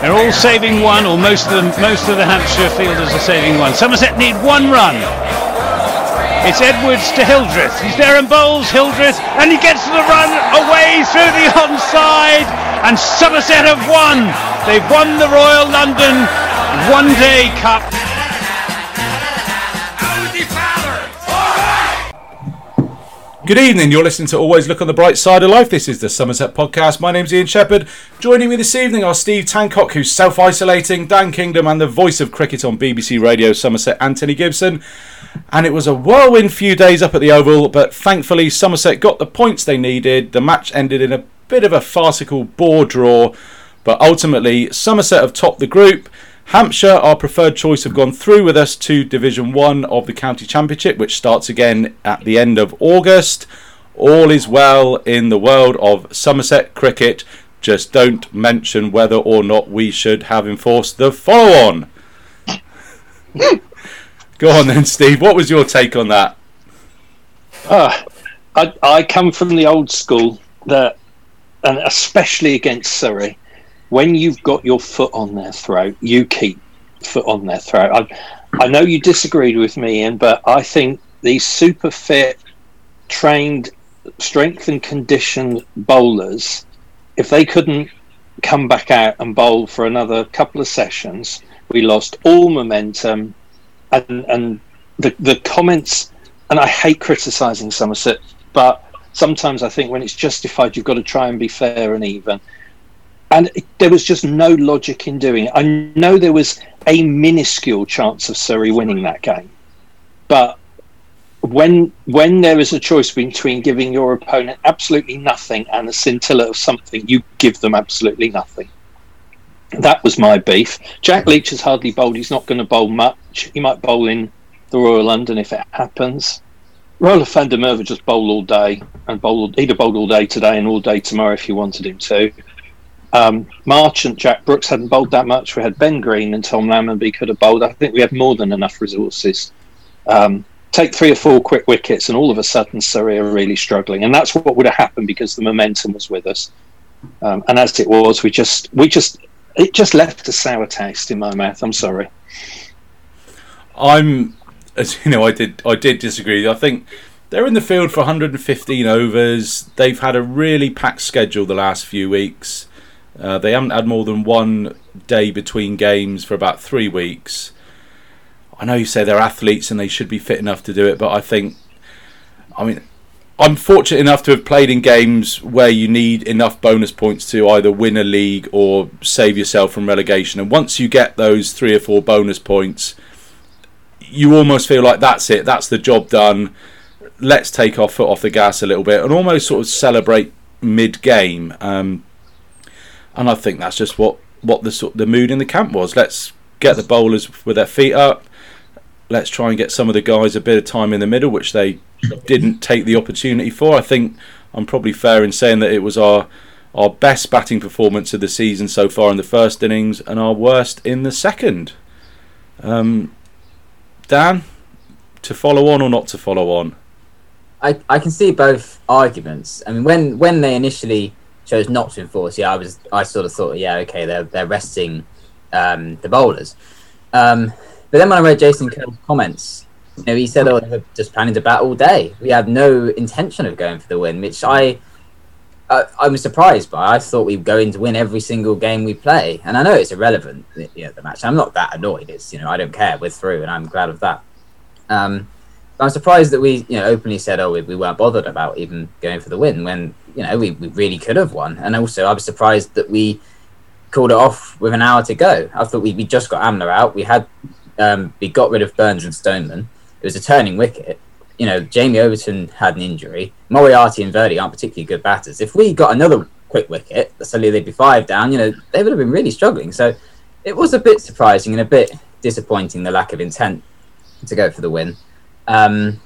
They're all saving one, or most of them. Most of the Hampshire fielders are saving one. Somerset need one run. It's Edwards to Hildreth. He's there and bowls Hildreth, and he gets the run away through the onside, and Somerset have won. They've won the Royal London One Day Cup. Good evening. You're listening to Always Look on the Bright Side of Life. This is the Somerset podcast. My name's Ian Shepherd. Joining me this evening are Steve Tancock, who's self isolating, Dan Kingdom, and the voice of cricket on BBC Radio Somerset, Anthony Gibson. And it was a whirlwind few days up at the Oval, but thankfully Somerset got the points they needed. The match ended in a bit of a farcical bore draw, but ultimately Somerset have topped the group. Hampshire, our preferred choice, have gone through with us to Division 1 of the County Championship, which starts again at the end of August. All is well in the world of Somerset cricket. Just don't mention whether or not we should have enforced the follow on. Go on then, Steve. What was your take on that? Uh, I, I come from the old school that, and especially against Surrey, when you've got your foot on their throat, you keep foot on their throat. I, I know you disagreed with me, Ian, but I think these super fit, trained, strength and conditioned bowlers, if they couldn't come back out and bowl for another couple of sessions, we lost all momentum. And, and the, the comments, and I hate criticising Somerset, but sometimes I think when it's justified, you've got to try and be fair and even and there was just no logic in doing it. I know there was a minuscule chance of Surrey winning that game, but when when there is a choice between giving your opponent absolutely nothing and a scintilla of something, you give them absolutely nothing. That was my beef. Jack Leach has hardly bowled. He's not going to bowl much. He might bowl in the Royal London if it happens. Roelof van der Merwe just bowl all day and bowl. He'd have bowled all day today and all day tomorrow if you wanted him to. Um, March and Jack Brooks hadn't bowled that much. We had Ben Green and Tom Lammonby could have bowled. I think we had more than enough resources. Um, take three or four quick wickets, and all of a sudden Surrey are really struggling. And that's what would have happened because the momentum was with us. Um, and as it was, we just we just it just left a sour taste in my mouth. I'm sorry. I'm, as you know, I did I did disagree. I think they're in the field for 115 overs. They've had a really packed schedule the last few weeks. Uh, they haven't had more than one day between games for about three weeks. I know you say they're athletes and they should be fit enough to do it, but I think, I mean, I'm fortunate enough to have played in games where you need enough bonus points to either win a league or save yourself from relegation. And once you get those three or four bonus points, you almost feel like that's it, that's the job done. Let's take our foot off the gas a little bit and almost sort of celebrate mid game. Um, and I think that's just what what the the mood in the camp was. Let's get the bowlers with their feet up. Let's try and get some of the guys a bit of time in the middle, which they didn't take the opportunity for. I think I'm probably fair in saying that it was our our best batting performance of the season so far in the first innings, and our worst in the second. Um, Dan, to follow on or not to follow on? I, I can see both arguments. I mean, when when they initially chose not to enforce, yeah, I was I sort of thought, yeah, okay, they're they're resting um, the bowlers. Um, but then when I read Jason Kerr's comments, you know, he said, "Oh, they were just planning to bat all day. We had no intention of going for the win," which I. I, I was surprised by. I thought we'd go in to win every single game we play, and I know it's irrelevant. You know, the match. I'm not that annoyed. It's you know I don't care. We're through, and I'm glad of that. Um, I'm surprised that we, you know, openly said, "Oh, we, we weren't bothered about even going for the win," when you know, we, we really could have won. And also, I was surprised that we called it off with an hour to go. I thought we, we just got Amla out. We had um, we got rid of Burns and Stoneman. It was a turning wicket. You know, Jamie Overton had an injury. Moriarty and Virdi aren't particularly good batters. If we got another quick wicket, suddenly they'd be five down. You know, they would have been really struggling. So it was a bit surprising and a bit disappointing the lack of intent to go for the win. Um,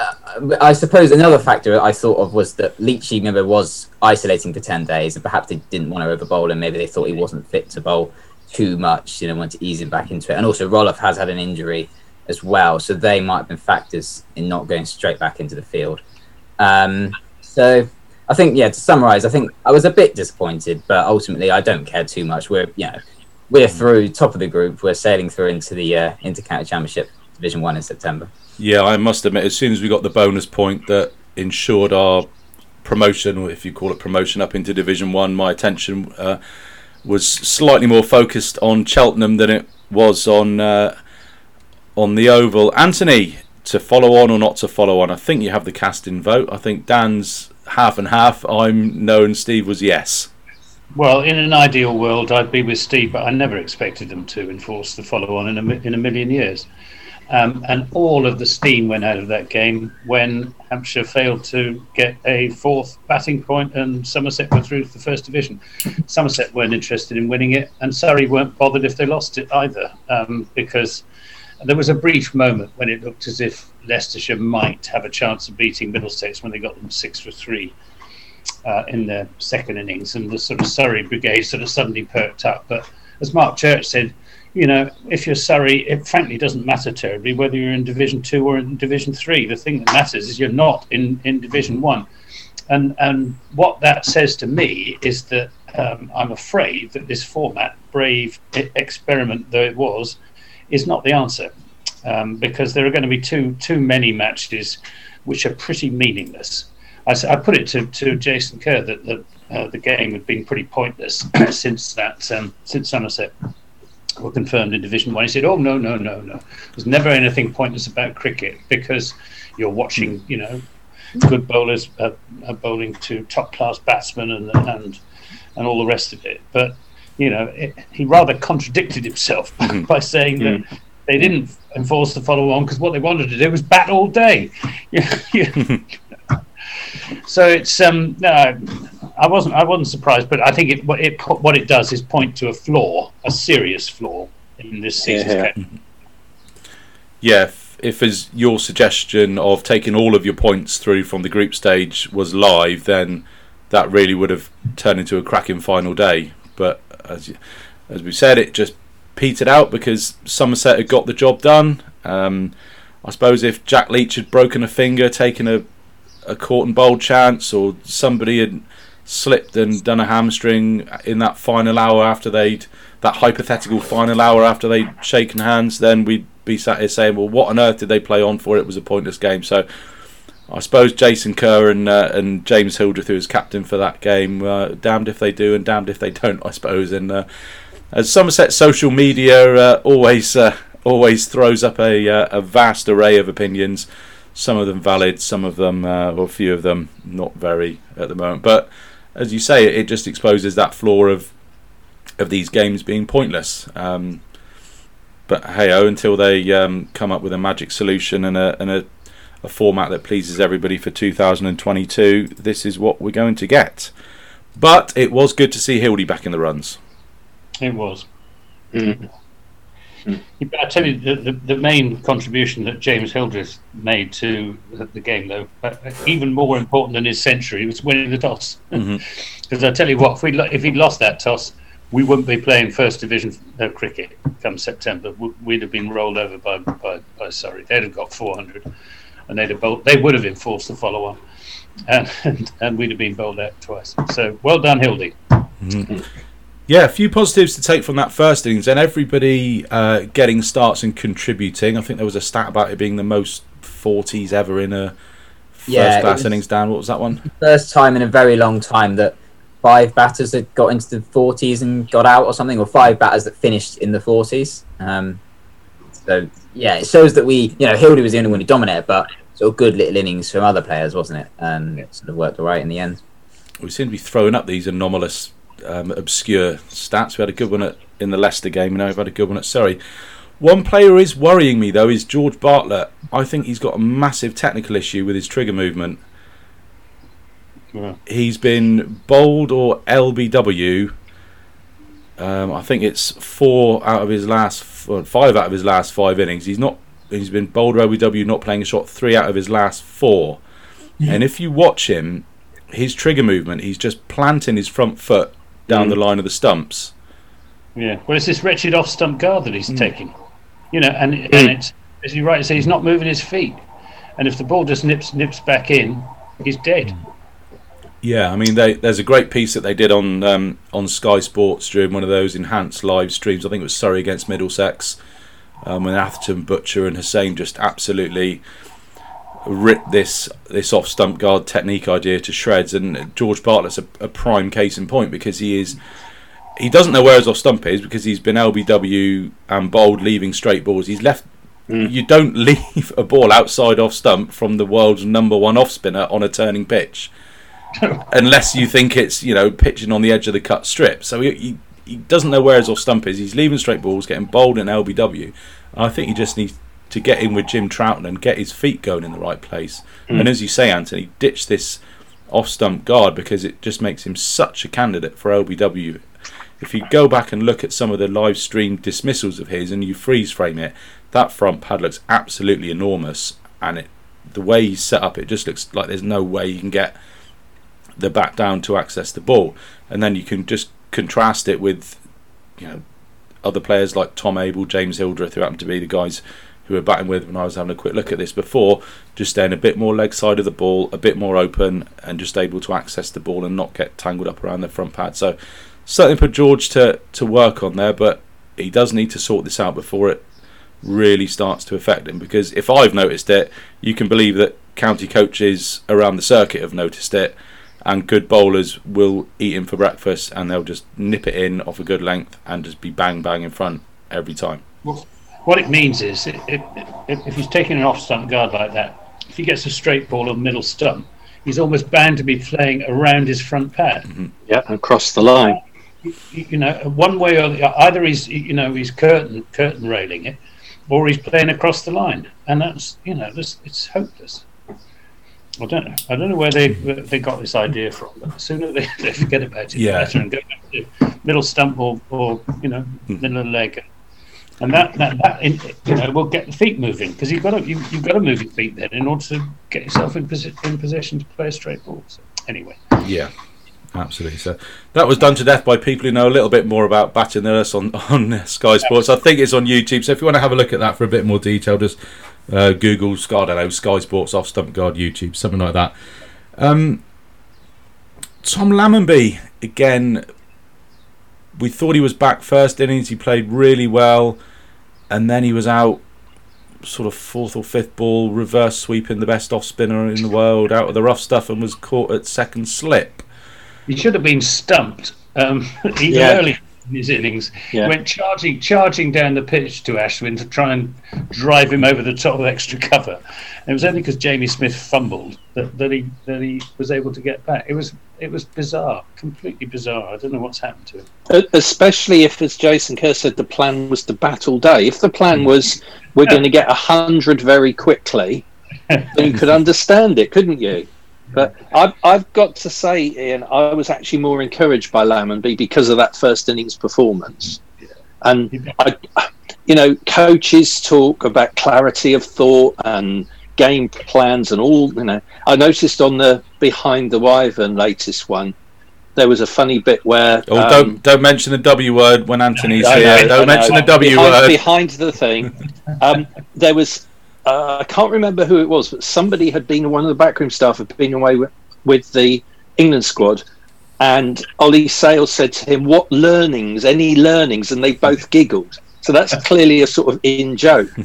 uh, I suppose another factor I thought of was that Leachy, remember, was isolating for 10 days and perhaps they didn't want to over bowl and maybe they thought he wasn't fit to bowl too much, you know, want to ease him back into it. And also, Roelof has had an injury as well, so they might have been factors in not going straight back into the field. Um, so I think yeah. To summarise, I think I was a bit disappointed, but ultimately I don't care too much. We're you know we're through top of the group. We're sailing through into the uh, Intercounty Championship Division One in September. Yeah, I must admit, as soon as we got the bonus point that ensured our promotion, or if you call it promotion, up into Division One, my attention uh, was slightly more focused on Cheltenham than it was on uh, on the Oval. Anthony, to follow on or not to follow on? I think you have the casting vote. I think Dan's half and half. I'm no, and Steve was yes. Well, in an ideal world, I'd be with Steve, but I never expected them to enforce the follow on in a, in a million years. Um, and all of the steam went out of that game when Hampshire failed to get a fourth batting point and Somerset were through to the first division. Somerset weren't interested in winning it, and Surrey weren't bothered if they lost it either, um, because there was a brief moment when it looked as if Leicestershire might have a chance of beating Middlesex when they got them six for three. Uh, in their second innings, and the sort of Surrey brigade sort of suddenly perked up. But as Mark Church said, you know, if you're Surrey, it frankly doesn't matter terribly whether you're in Division Two or in Division Three. The thing that matters is you're not in, in Division One, and and what that says to me is that um, I'm afraid that this format, brave experiment though it was, is not the answer, um, because there are going to be too too many matches which are pretty meaningless. I, I put it to, to Jason Kerr that the uh, the game had been pretty pointless since that um, since Somerset were confirmed in Division One. He said, "Oh no, no, no, no. There's never anything pointless about cricket because you're watching, you know, good bowlers uh, uh, bowling to top class batsmen and and and all the rest of it." But you know, it, he rather contradicted himself mm-hmm. by saying that mm. they didn't enforce the follow on because what they wanted to do was bat all day. so it's um no, I wasn't I wasn't surprised, but I think it what it what it does is point to a flaw, a serious flaw in this season's yeah. game. Yeah, if, if as your suggestion of taking all of your points through from the group stage was live, then that really would have turned into a cracking final day. But as as we said, it just petered out because Somerset had got the job done. Um, I suppose if Jack Leach had broken a finger, taken a a caught and bowl chance, or somebody had slipped and done a hamstring in that final hour after they'd that hypothetical final hour after they'd shaken hands, then we'd be sat here saying, "Well, what on earth did they play on for? It was a pointless game." So, I suppose Jason Kerr and uh, and James Hildreth, who was captain for that game, uh, damned if they do and damned if they don't. I suppose. And uh, as Somerset social media uh, always uh, always throws up a uh, a vast array of opinions some of them valid, some of them, or a few of them, not very at the moment. But as you say, it just exposes that flaw of of these games being pointless. Um, but hey, oh, until they um, come up with a magic solution and a and a, a format that pleases everybody for 2022, this is what we're going to get. But it was good to see Hildy back in the runs. It was. Mm. I tell you, the, the, the, main contribution that James Hildreth made to the game, though, even more important than his century, was winning the toss. Because mm-hmm. I tell you what, if we if he'd lost that toss, we wouldn't be playing first division uh, cricket come September. We'd have been rolled over by by, by Surrey. They'd have got 400, and they'd have bowled, they would have enforced the follow on, and, and, and we'd have been bowled out twice. So well done, Hildy. Mm-hmm. Yeah, a few positives to take from that first innings, and everybody uh, getting starts and contributing. I think there was a stat about it being the most forties ever in a first yeah, class innings. Down, what was that one? First time in a very long time that five batters that got into the forties and got out, or something, or five batters that finished in the forties. Um, so yeah, it shows that we, you know, Hildy was the only one who dominated, but sort of good little innings from other players, wasn't it? And it sort of worked all right in the end. We seem to be throwing up these anomalous um, obscure stats. We had a good one at, in the Leicester game, and we've had a good one at Surrey. One player is worrying me though is George Bartlett. I think he's got a massive technical issue with his trigger movement. Yeah. He's been bowled or LBW. Um, I think it's four out of his last five out of his last five innings. He's not. He's been bowled or LBW, not playing a shot three out of his last four. Yeah. And if you watch him, his trigger movement, he's just planting his front foot down mm. the line of the stumps. Yeah, well, it's this wretched off stump guard that he's mm. taking, you know, and mm. and it's as you rightly say, he's not moving his feet, and if the ball just nips nips back in, he's dead. Yeah, I mean, they, there's a great piece that they did on um, on Sky Sports during one of those enhanced live streams. I think it was Surrey against Middlesex, um, when Atherton, Butcher, and Hussain just absolutely ripped this this off stump guard technique idea to shreds. And George Bartlett's a, a prime case in point because he is he doesn't know where his off stump is because he's been LBW and bowled leaving straight balls. He's left. Mm. You don't leave a ball outside off stump from the world's number one off spinner on a turning pitch unless you think it's you know pitching on the edge of the cut strip. So he, he, he doesn't know where his off stump is. He's leaving straight balls, getting bowled in LBW. I think he just needs to get in with Jim Troughton and get his feet going in the right place. Hmm. And as you say, Anthony, ditch this off stump guard because it just makes him such a candidate for LBW. If you go back and look at some of the live stream dismissals of his and you freeze frame it, that front pad looks absolutely enormous. And it, the way he's set up, it just looks like there's no way you can get the back down to access the ball, and then you can just contrast it with, you know, other players like Tom Abell, James Hildreth, who happen to be the guys who were batting with when I was having a quick look at this before, just staying a bit more leg side of the ball, a bit more open, and just able to access the ball and not get tangled up around the front pad. So certainly for George to to work on there, but he does need to sort this out before it really starts to affect him. Because if I've noticed it, you can believe that county coaches around the circuit have noticed it and good bowlers will eat him for breakfast and they'll just nip it in off a good length and just be bang bang in front every time. Well, what it means is if, if, if he's taking an off stump guard like that, if he gets a straight ball on middle stump, he's almost bound to be playing around his front pad. Mm-hmm. Yeah, and across the line. You, you know, one way or the either he's you know he's curtain curtain railing it, or he's playing across the line, and that's you know this it's hopeless. I don't know. I don't know where they where they got this idea from. But the sooner they, they forget about it, Yeah. the better, and go back to middle stump or, or you know hmm. middle of the leg, and that that, that you know will get the feet moving because you've got to you, you've got to move your feet then in order to get yourself in, posi- in position to play a straight ball. So, anyway, Yeah, absolutely. So that was done to death by people who know a little bit more about batting than us on on Sky Sports. I think it's on YouTube. So if you want to have a look at that for a bit more detail, just uh, Google Sky, I don't know, Sky Sports off stump guard YouTube, something like that. Um, Tom Lammonby again. We thought he was back first innings. He played really well, and then he was out sort of fourth or fifth ball, reverse sweeping the best off spinner in the world out of the rough stuff, and was caught at second slip. he should have been stumped um, even Yeah. early in his innings. Yeah. Went charging charging down the pitch to Ashwin to try and drive him over the top of extra cover. And it was only because Jamie Smith fumbled that, that he that he was able to get back. It was it was bizarre, completely bizarre. I don't know what's happened to him. Especially if, as Jason Kerr said, the plan was to bat all day. If the plan hmm. was we're going to get a hundred very quickly, then you could understand it, couldn't you? But I've, I've got to say, Ian, I was actually more encouraged by Lammonby because of that first innings performance. And, I, you know, coaches talk about clarity of thought and game plans and all, you know. I noticed on the Behind the Wyvern latest one, there was a funny bit where. Oh, um, don't don't mention the W word when Anthony's I here. know, don't know. mention the W behind, word. Behind the thing, um, there was uh, I can't remember who it was, but somebody had been one of the backroom staff had been away with, with the England squad, and Ollie Sales said to him, "What learnings? Any learnings?" And they both giggled. So that's clearly a sort of in joke.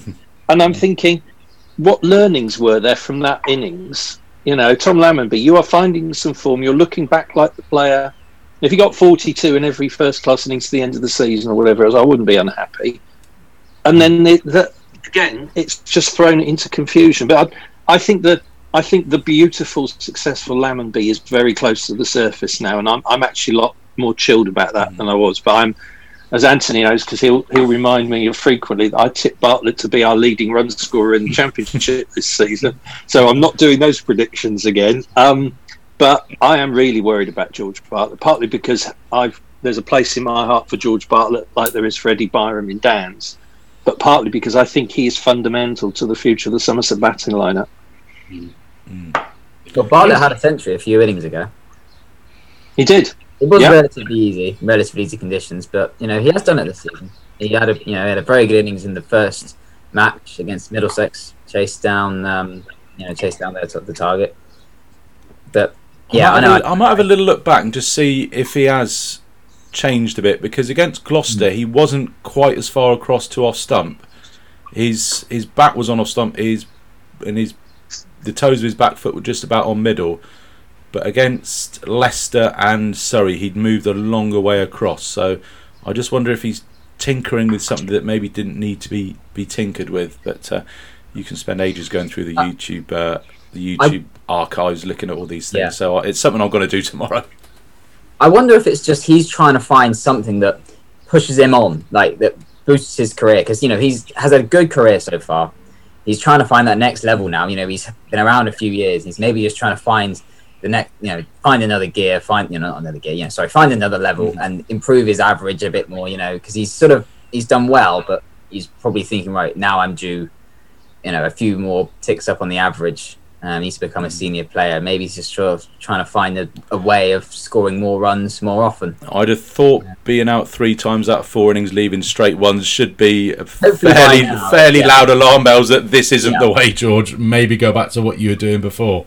And I'm thinking, what learnings were there from that innings? You know, Tom Lammonby, you are finding some form. You're looking back like the player. If you got 42 in every first class innings to the end of the season or whatever else, I wouldn't be unhappy. And then the, the, again, it's just thrown into confusion. But I, I think that I think the beautiful, successful Lammonby is very close to the surface now, and I'm I'm actually a lot more chilled about that than I was. But I'm, as Anthony knows, because he'll he'll remind me frequently that I tipped Bartlett to be our leading run scorer in the championship this season. So I'm not doing those predictions again. Um, but I am really worried about George Bartlett, partly because I've there's a place in my heart for George Bartlett, like there is for Eddie Byrom in Dan's, but partly because I think he is fundamental to the future of the Somerset batting lineup. Well, Bartlett had a century a few innings ago. He did. It was Yeah. relatively easy, relatively easy conditions, but you know he has done it this season. He had a you know he had a very good innings in the first match against Middlesex, chased down um, you know chased down their the target. But Yeah, I, I know. have a- I might have a little look back and just see if he has changed a bit because against Gloucester he wasn't quite as far across to off stump. His his back was on off stump. His and his the toes of his back foot were just about on middle. But against Leicester and Surrey, he'd moved a longer way across. So I just wonder if he's tinkering with something that maybe didn't need to be be tinkered with. But uh, you can spend ages going through the Uh, YouTube uh, the I- YouTube archives looking at all these things. Yeah. So it's something I'm going to do tomorrow. I wonder if it's just he's trying to find something that pushes him on, like that boosts his career. Because you know he's has a good career so far. He's trying to find that next level now. You know he's been around a few years. He's maybe just trying to find the next, you know, find another gear, find you know not another gear, you know, sorry, find another level mm-hmm. and improve his average a bit more. You know, because he's sort of he's done well, but he's probably thinking right now I'm due, you know, a few more ticks up on the average. Um, he's become a senior player. Maybe he's just sort of trying to find a, a way of scoring more runs more often. I'd have thought being out three times out of four innings, leaving straight ones, should be Hopefully fairly now, fairly yeah. loud alarm bells that this isn't Yeah. the way. George, maybe go back to what you were doing before.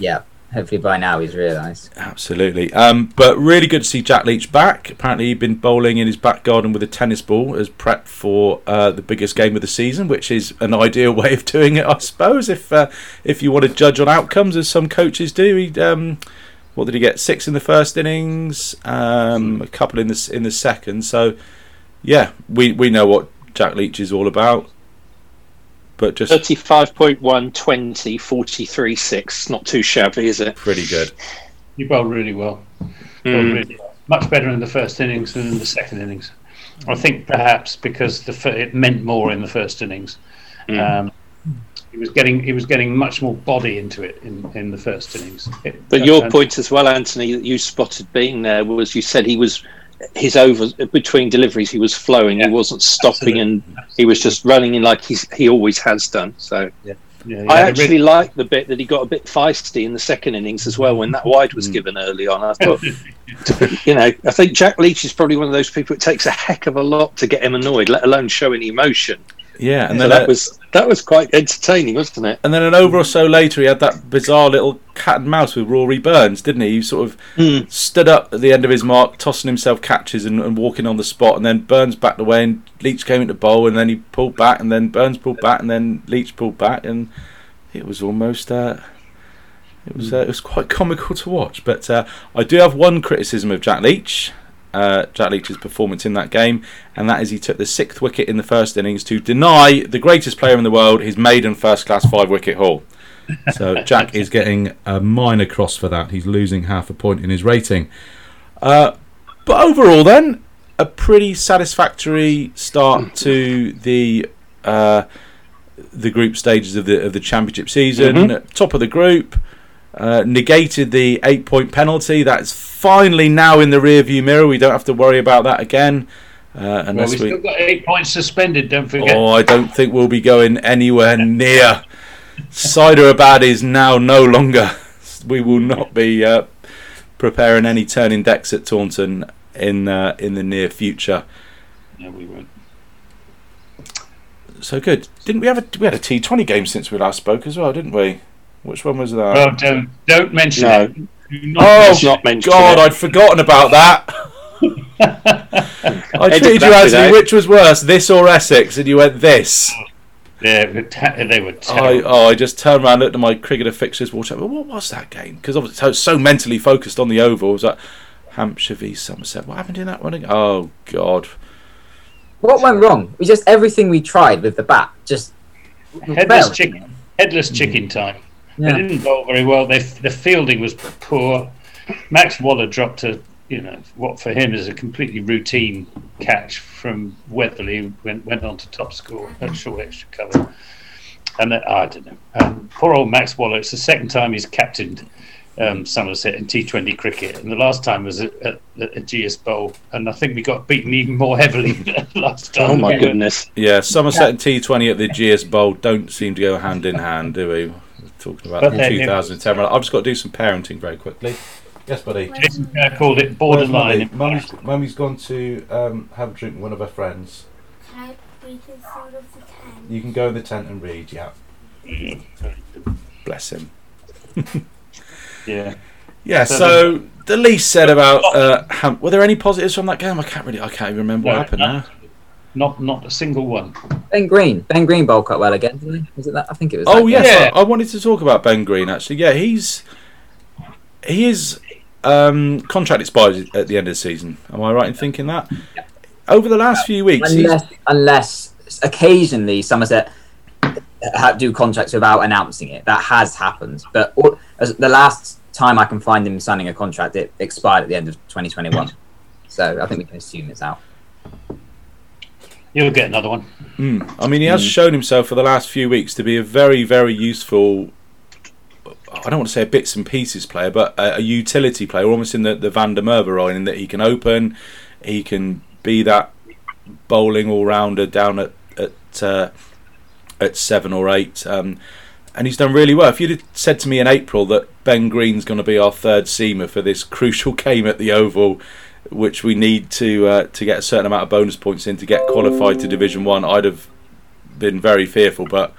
Yeah, hopefully by now he's realised. Absolutely. Um, but really good to see Jack Leach back. Apparently, he'd been bowling in his back garden with a tennis ball as prep for uh, the biggest game of the season, which is an ideal way of doing it, I suppose. If uh, if you want to judge on outcomes, as some coaches do, he um, what did he get? Six in the first innings, um, a couple in the in the second. So, yeah, we we know what Jack Leach is all about. But just 35.1, 20, 43, 6. Not too shabby, is it? pretty good. You bowled really well. Bowled Mm. really well. Much better in the first innings than in the second innings. I think perhaps because the fir- it meant more in the first innings. Mm. Um, he was getting he was getting much more body into it in, in the first innings. It- But your point as well, Anthony, that you spotted being there was you said he was his over between deliveries he was flowing. Yeah, he wasn't stopping, absolutely. and he was just running in like he's he always has done. So yeah, he I actually really- like the bit that he got a bit feisty in the second innings as well when that mm. wide was mm. given early on. I thought, you know, I think Jack Leach is probably one of those people. It takes a heck of a lot to get him annoyed, let alone show any emotion. Yeah, and then that was that was quite entertaining, wasn't it? And then an over or so later, he had that bizarre little cat and mouse with Rory Burns, didn't he? He sort of Mm. stood up at the end of his mark, tossing himself catches and, and walking on the spot. And then Burns backed away, and Leach came into bowl, and then he pulled back, and then Burns pulled back, and then Leach pulled back, and it was almost. Uh, it was uh, it was quite comical to watch, but uh, I do have one criticism of Jack Leach, uh, Jack Leach's performance in that game, and that is he took the sixth wicket in the first innings to deny the greatest player in the world his maiden first class five wicket haul. So Jack is getting a minor cross for that. He's losing half a point in his rating. Uh, but overall, then a pretty satisfactory start to the uh, the group stages of the of the championship season. Top of the group. Uh, negated the eight point penalty. That's finally now in the rearview mirror. We don't have to worry about that again. Uh, Well, unless we've we. still got eight points suspended. Don't forget. Oh, I don't think we'll be going anywhere near. Ciderabad is now no longer. We will not be uh, preparing any turning decks at Taunton in uh, in the near future. No, we won't. So good. Didn't we have a we had a T Twenty game since we last spoke as well, didn't we? Which one was that? Well, don't don't mention No. it. Do not oh let's not mention God, it. I'd forgotten about that. I Edit treated you, that Anthony. without- Which was worse, this or Essex? And you went this. They were, te- they were I, oh, I just turned around, looked at my cricketer fixtures, watched out. What was that game? Because I was so, so mentally focused on the oval. I was like, Hampshire v Somerset. What happened in that one? again? Oh God! What went wrong? We just everything we tried with the bat just Headless failed. chicken. Headless chicken time. Yeah. They didn't bowl very well. They, the fielding was poor. Max Waller dropped a, you know, what for him is a completely routine catch from Weatherley. Went went on to top score at short extra cover. And then, I don't know. Um, poor old Max Waller. It's the second time he's captained um, Somerset in T20 cricket, and the last time was at, at, at Ageas Bowl, and I think we got beaten even more heavily last time. Oh my We were- goodness! Yeah, Somerset and T20 at the Ageas Bowl don't seem to go hand in hand, do we? We're talking about But the then- 2010. I've just got to do some parenting very quickly. Yes, buddy. Jason Kerr called it borderline. Mummy's, Mummy's gone to um, have a drink with one of her friends. Can I read inside of the tent? You can go in the tent and read. Yeah. Bless him. Yeah. Yeah. So the least said about uh, Ham- were there any positives from that game? I can't really. I can't even remember what happened no. now. Not not a single one. Ben Green. Ben Green bowled quite well again, didn't he? Was it that? I think it was. Oh yes. Yeah. I, I wanted to talk about Ben Green actually. Yeah, he's he is um, contract expires at the end of the season. Am I right in thinking that? Over the last few weeks, Unless, unless occasionally Somerset do contracts without announcing it. That has happened. But all, as the last time I can find him signing a contract, it expired at the end of 2021. So I think we can assume it's out. You'll get another one. Mm. I mean, he has shown himself for the last few weeks to be a very, very useful. I don't want to say a bits and pieces player, but a, a utility player, almost in the, the Van der Merwe role, in that he can open, he can be that bowling all rounder down at at uh, at seven or eight, um, and he's done really well. If you'd have said to me in April that Ben Green's going to be our third seamer for this crucial game at the Oval, which we need to uh, to get a certain amount of bonus points in to get qualified to Division One, I'd have been very fearful. But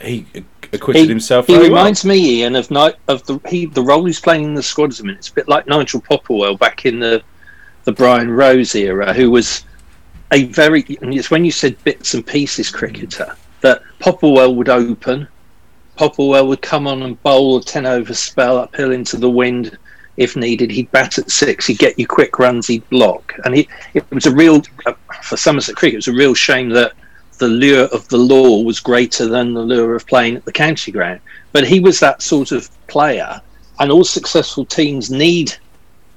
he acquitted himself He very well. reminds me, Ian, of night of the he the role he's playing in the squad at the minute. It's a bit like Nigel Popplewell back in the the Brian Rose era, who was a very. And it's when you said bits and pieces cricketer that Popplewell would open, Popplewell would come on and bowl a ten over spell uphill into the wind. If needed, he'd bat at six. He'd get you quick runs. He'd block, and he, it was a real uh, for Somerset cricket. It was a real shame that the lure of the law was greater than the lure of playing at the county ground. But he was that sort of player, and all successful teams need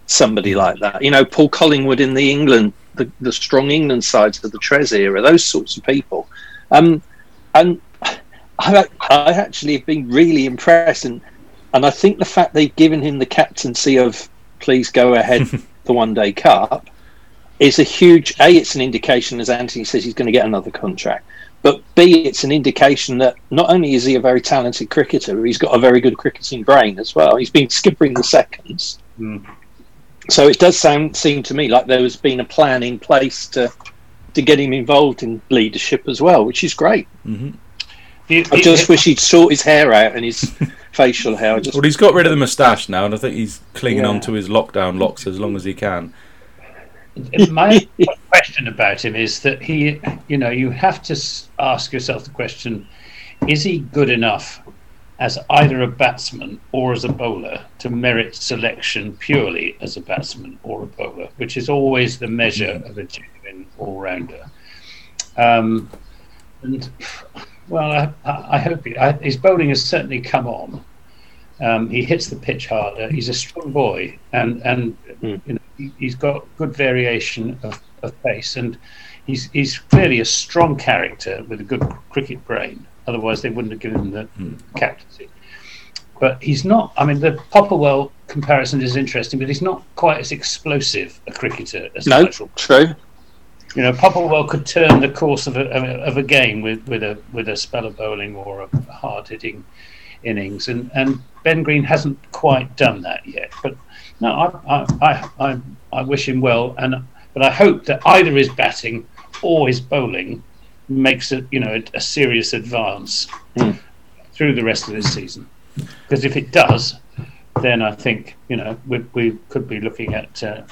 somebody like that. You know, Paul Collingwood in the England, the, the strong England sides of the Trez era, those sorts of people. Um, and I, I actually have been really impressed, and and I think the fact they've given him the captaincy of please go ahead the One Day Cup is a huge a. It's an indication, as Anthony says, he's going to get another contract. But B, it's an indication that not only is he a very talented cricketer, he's got a very good cricketing brain as well. He's been skipping the seconds. Mm. So it does sound seem to me like there has been a plan in place to to get him involved in leadership as well, which is great. hmm The- I the- just wish he'd sort his hair out and his facial hair. Just Well, he's got rid of the moustache now, and I think he's clinging Yeah. on to his lockdown locks as long as he can. my question about him is that he, you know, you have to ask yourself the question: Is he good enough as either a batsman or as a bowler to merit selection purely as a batsman or a bowler, which is always the measure of a genuine all-rounder. Um, and well, I, I hope he, I, his bowling has certainly come on. Um, he hits the pitch harder. He's a strong boy, and and Mm. you know, he, he's got good variation of, of pace, and he's he's clearly a strong character with a good cricket brain. Otherwise, they wouldn't have given him the Mm. captaincy. But he's not. I mean, the Popplewell comparison is interesting, but he's not quite as explosive a cricketer as no, true. You know, Popplewell could turn the course of a, of a, game with, with a with a spell of bowling or a hard hitting innings, and, and Ben Green hasn't quite done that yet. But no, I I, I, I, wish him well, and but I hope that either his batting or his bowling makes a you know a, a serious advance Mm. through the rest of this season. Because if it does, then I think you know we, we could be looking at. Uh,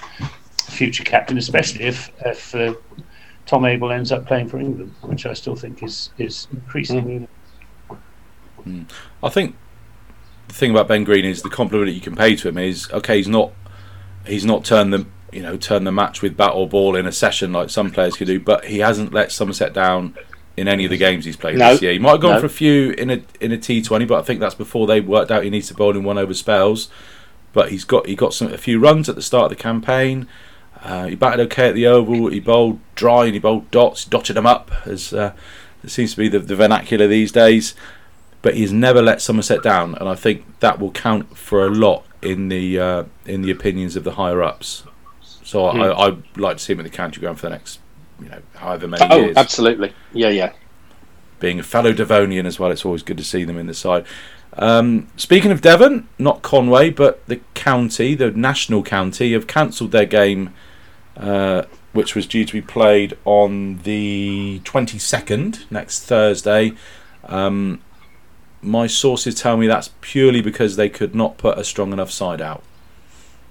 future captain, especially if if uh, Tom Abell ends up playing for England, which I still think is is increasingly. I think the thing about Ben Green is the compliment that you can pay to him is okay. He's not he's not turned the you know turned the match with bat or ball in a session like some players could do, but he hasn't let Somerset down in any of the games he's played No. this year. He might have gone No. for a few in a in a T Twenty, but I think that's before they worked out he needs to bowl in one over spells. But he's got he got some a few runs at the start of the campaign. Uh, he batted okay at the Oval. He bowled dry and he bowled dots, dotted them up, as uh, it seems to be the, the vernacular these days. But he's never let Somerset down, and I think that will count for a lot in the uh, in the opinions of the higher ups. So Hmm. I, I'd like to see him at the county ground for the next, you know, however many Oh, years. absolutely. Yeah, yeah. Being a fellow Devonian as well, it's always good to see them in the side. Um, speaking of Devon, not Conway, but the county, the national county, have cancelled their game, uh, which was due to be played on the 22nd, next Thursday. Um, my sources tell me that's purely because they could not put a strong enough side out.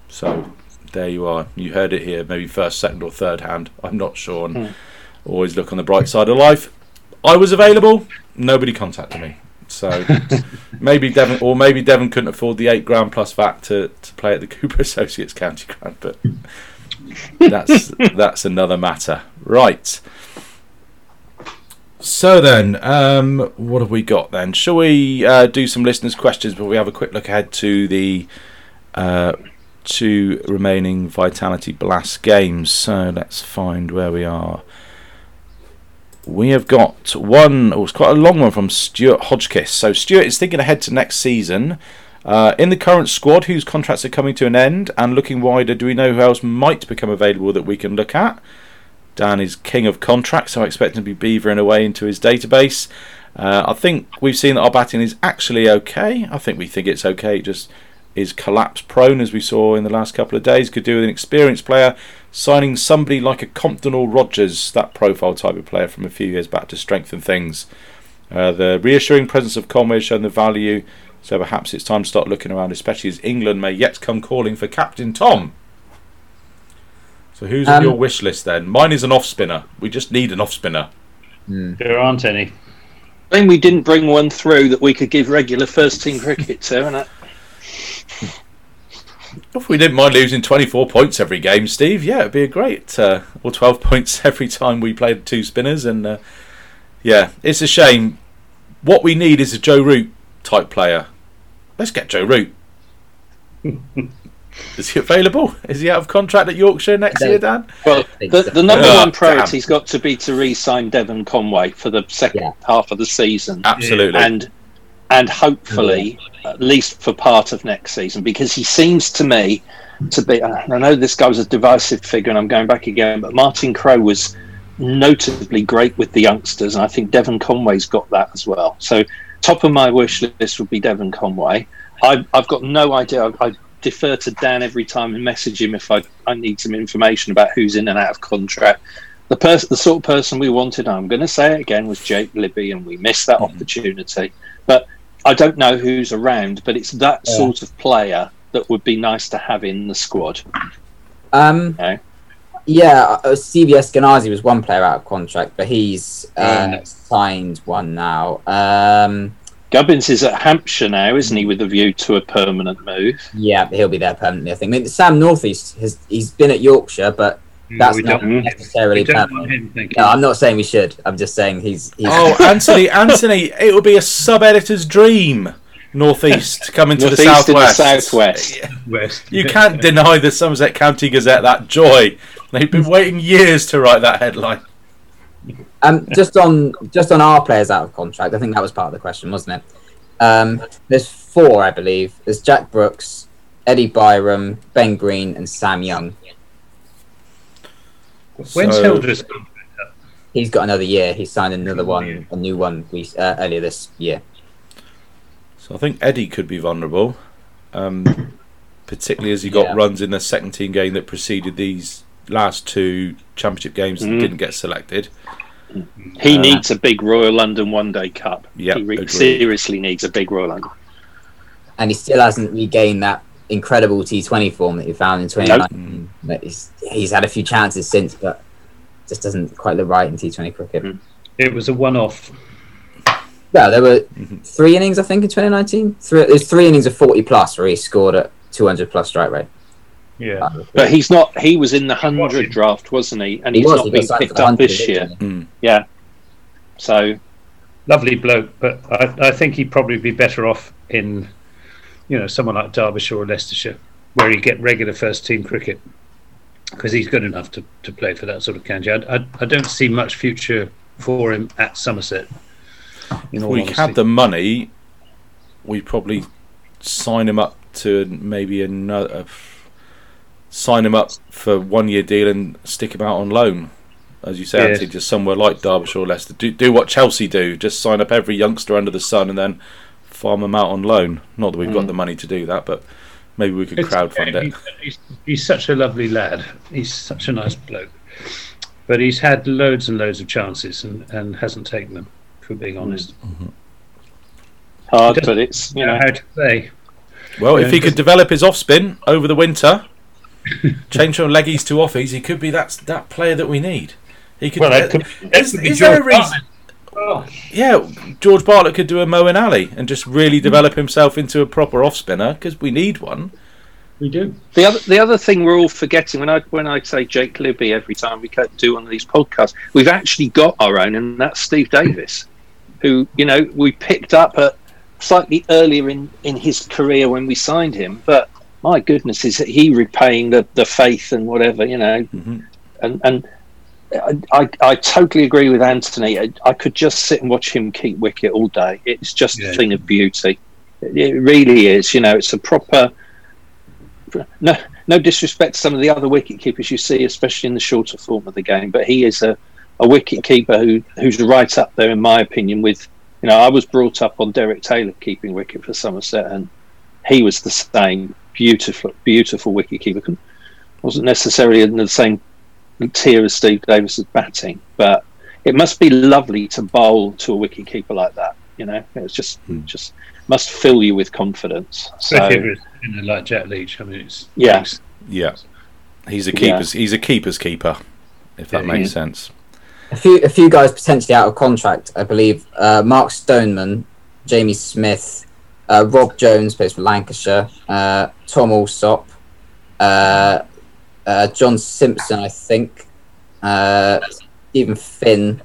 So there you are. You heard it here. Maybe first, second, or third hand. I'm not sure. And always look on the bright side of life. I was available. Nobody contacted me. So maybe Devon, or maybe Devon couldn't afford the eight grand plus VAT to, to play at the Cooper Associates County Ground. But that's that's another matter. Right. So then, um, what have we got then? Shall we uh, do some listeners' questions before we have a quick look ahead to the uh, two remaining Vitality Blast games? So let's find where we are. We have got one, oh, it's quite a long one from Stuart Hodgkiss. So Stuart is thinking ahead to next season. Uh, in the current squad, whose contracts are coming to an end, and looking wider, do we know who else might become available that we can look at? Dan is king of contracts, so I expect him to be beavering away into his database. Uh, I think we've seen that our batting is actually okay. I think we think it's okay. It just is collapse prone, as we saw in the last couple of days. Could do with an experienced player signing somebody like a Compton or Rogers, that profile type of player from a few years back, to strengthen things. Uh, the reassuring presence of Conway has shown the value, so perhaps it's time to start looking around, especially as England may yet come calling for Captain Tom. So who's on Um, your wish list then? Mine is an off spinner. We just need an off spinner. There aren't any. I think we didn't bring one through that we could give regular first team cricket to, and If we didn't mind losing 24 points every game, Steve, yeah, it'd be a great, uh, or 12 points every time we played two spinners. And uh, yeah, it's a shame. What we need is a Joe Root type player. Let's get Joe Root. is he available? Is he out of contract at Yorkshire next year, Dan? well, the, the number Ah, one priority's damn. got to be to re-sign Devon Conway for the second Yeah. half of the season, Absolutely. and and hopefully at least for part of next season, because he seems to me to be. I know this guy was a divisive figure, and I'm going back again, but Martin Crowe was notably great with the youngsters, and I think Devon Conway's got that as well. So top of my wish list would be Devon Conway. I've, I've got no idea. I, I defer to Dan every time and message him if I, I need some information about who's in and out of contract. The person, the sort of person we wanted, I'm going to say it again, was Jake Libby, and we missed that opportunity. But I don't know who's around, but it's that Yeah. sort of player that would be nice to have in the squad. Um, Okay. Yeah, uh, CBS Ganazi was one player out of contract, but he's uh, Yeah. signed one now. Um, Gubbins is at Hampshire now, isn't he, with a view to a permanent move? yeah, he'll be there permanently. I think. I mean, Sam Northeast has he's been at Yorkshire, but that's we not don't, necessarily we don't permanent. him. No, I'm not saying we should. I'm just saying he's. he's Oh, Anthony, Anthony, it would be a sub editor's dream. Northeast coming to the Northeast the southwest. southwest. West. You can't deny the Somerset County Gazette that joy. They've been waiting years to write that headline. Um, just on just on our players out of contract, I think that was part of the question, wasn't it? Um, there's four, I believe. There's Jack Brooks, Eddie Byrom, Ben Green, and Sam Young. When's So- Hildreth? He's got another year. He signed another one, a new one, uh, earlier this year. So I think Eddie could be vulnerable, um, particularly as he got Yeah. runs in the second team game that preceded these last two championship games and Mhm. didn't get selected. He Uh, needs a big Royal London One Day Cup. Yep, he re- seriously needs a big Royal London. and he still hasn't regained that incredible T20 form that he found in 2019. But he's, he's had a few chances since, but just doesn't quite look right in T20 cricket. Mm. It was a one-off. Well, there were Mm-hmm. three innings, I think, in 2019. Three, there's three innings of 40 plus where he scored at 200 plus strike rate. Yeah. But he's not. He was in the hundred draft, wasn't he? And He he's was, not he got been picked up this year. didn't he? Mm. So Lovely bloke, but I, I think he'd probably be better off in, you know, someone like Derbyshire or Leicestershire, where he get regular first team cricket, because he's good enough to, to play for that sort of county. I, I, I don't see much future for him at Somerset. In If we honesty. had the money, we'd probably sign him up to maybe another. Uh, sign him up for one year deal and stick him out on loan, as you say, Yeah. Just somewhere like Derbyshire or Leicester. Do do what Chelsea do, just sign up every youngster under the sun and then farm them out on loan. Not that we've got mm. the money to do that, but maybe we could It's- crowdfund it. He's, he's, he's such a lovely lad. He's such a nice bloke. But he's had loads and loads of chances and, and hasn't taken them, for being honest. Mm-hmm. Mm-hmm. hard, but it's you know. how to play. Well, Yeah, if he could develop his off spin over the winter, change from leggies to offies, he could be that that player that we need. He could. Well, that could, that is, could be is there a George reason? Bartlett. Well, Yeah, George Bartlett could do a Moeen Ali and just really mm. develop himself into a proper off spinner because we need one. we do. The other, the other thing we're all forgetting when I when I say Jake Libby every time we do one of these podcasts, we've actually got our own, and that's Steve Davis, who you know we picked up at slightly earlier in in his career when we signed him, but my goodness, is he repaying the the faith and whatever you know, Mhm. and and. I, I, I totally agree with Anthony. I, I could just sit and watch him keep wicket all day. It's just Yeah. a thing of beauty. It, it really is. You know, it's a proper no, no disrespect to some of the other wicket keepers you see, especially in the shorter form of the game, but he is a, a wicket keeper who who's right up there, in my opinion. With you know, I was brought up on Derek Taylor keeping wicket for Somerset, and he was the same beautiful, beautiful wicket keeper. Couldn't- wasn't necessarily in the same tier as Steve Davies as batting, but it must be lovely to bowl to a wicket keeper like that. You know, it's just Hmm. just must fill you with confidence. So. Especially if it's, you know, like Jack Leach. I mean, it's Yeah. it's- Yeah, he's a Yeah. keeper's. He's a keeper's keeper, if that Yeah, makes yeah. sense. A few, a few guys potentially out of contract, I believe. Uh, Mark Stoneman, Jamie Smith, uh, Rob Jones plays for Lancashire, uh, Tom Alsop, uh, uh, John Simpson, I think, uh, Steven Finn,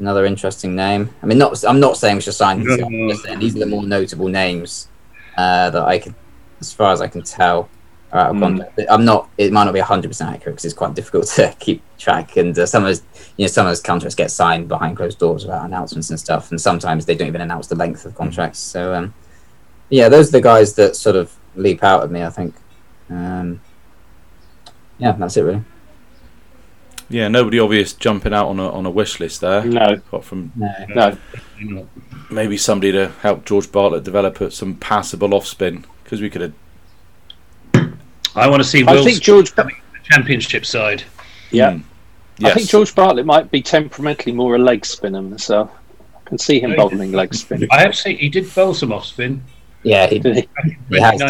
another interesting name. I mean, not I'm not saying we should sign these. These are the more notable names that I can, as far as I can tell, are out of Mm. contract. I'm not. It might not be 100 percent accurate because it's quite difficult to keep track, and uh, some of those, you know some of those contracts get signed behind closed doors without announcements and stuff, and sometimes they don't even announce the length of contracts. So um, yeah, those are the guys that sort of leap out at me. I think. Um, yeah, that's it really. Yeah, nobody obvious jumping out on a on a wish list there, No, apart from No. no. maybe somebody to help George Bartlett develop some passable off spin because we could have. I want to see I think George. Coming from the championship side. Yeah, Hmm. I think George Bartlett might be temperamentally more a leg spinner myself. I can see him Yeah. bowling leg spin. I have seen he did bowl some off spin. Yeah, he, Did he? He has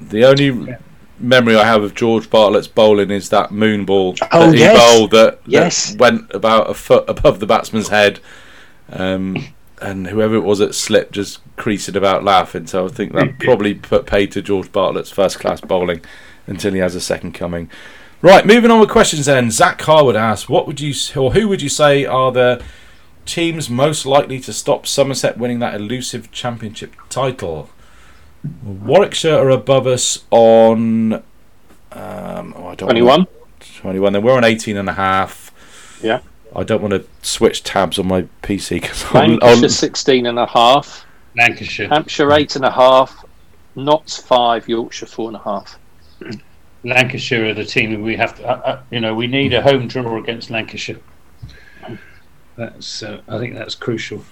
The only memory I have of George Bartlett's bowling is that moon ball Oh, that he yes. bowled that, that Yes. went about a foot above the batsman's head. Um, and whoever it was that slipped just creasing about laughing. So I think that probably put paid to George Bartlett's first class bowling until he has a second coming. Right, moving on with questions then. Zach Harwood asks, what would you or who would you say are the teams most likely to stop Somerset winning that elusive championship title? Warwickshire are above us on um, oh, I don't wanna- 21. 21 then we're on 18 and a half Yeah. I don't want to switch tabs on my PC because I'm, Lancashire I'm 16 and a half. Lancashire. Hampshire 8 and a half. Notts 5. Yorkshire 4 and a half. Lancashire are the team we have to. Uh, uh, you know, we need a home draw against Lancashire. That's. Uh, I think that's crucial.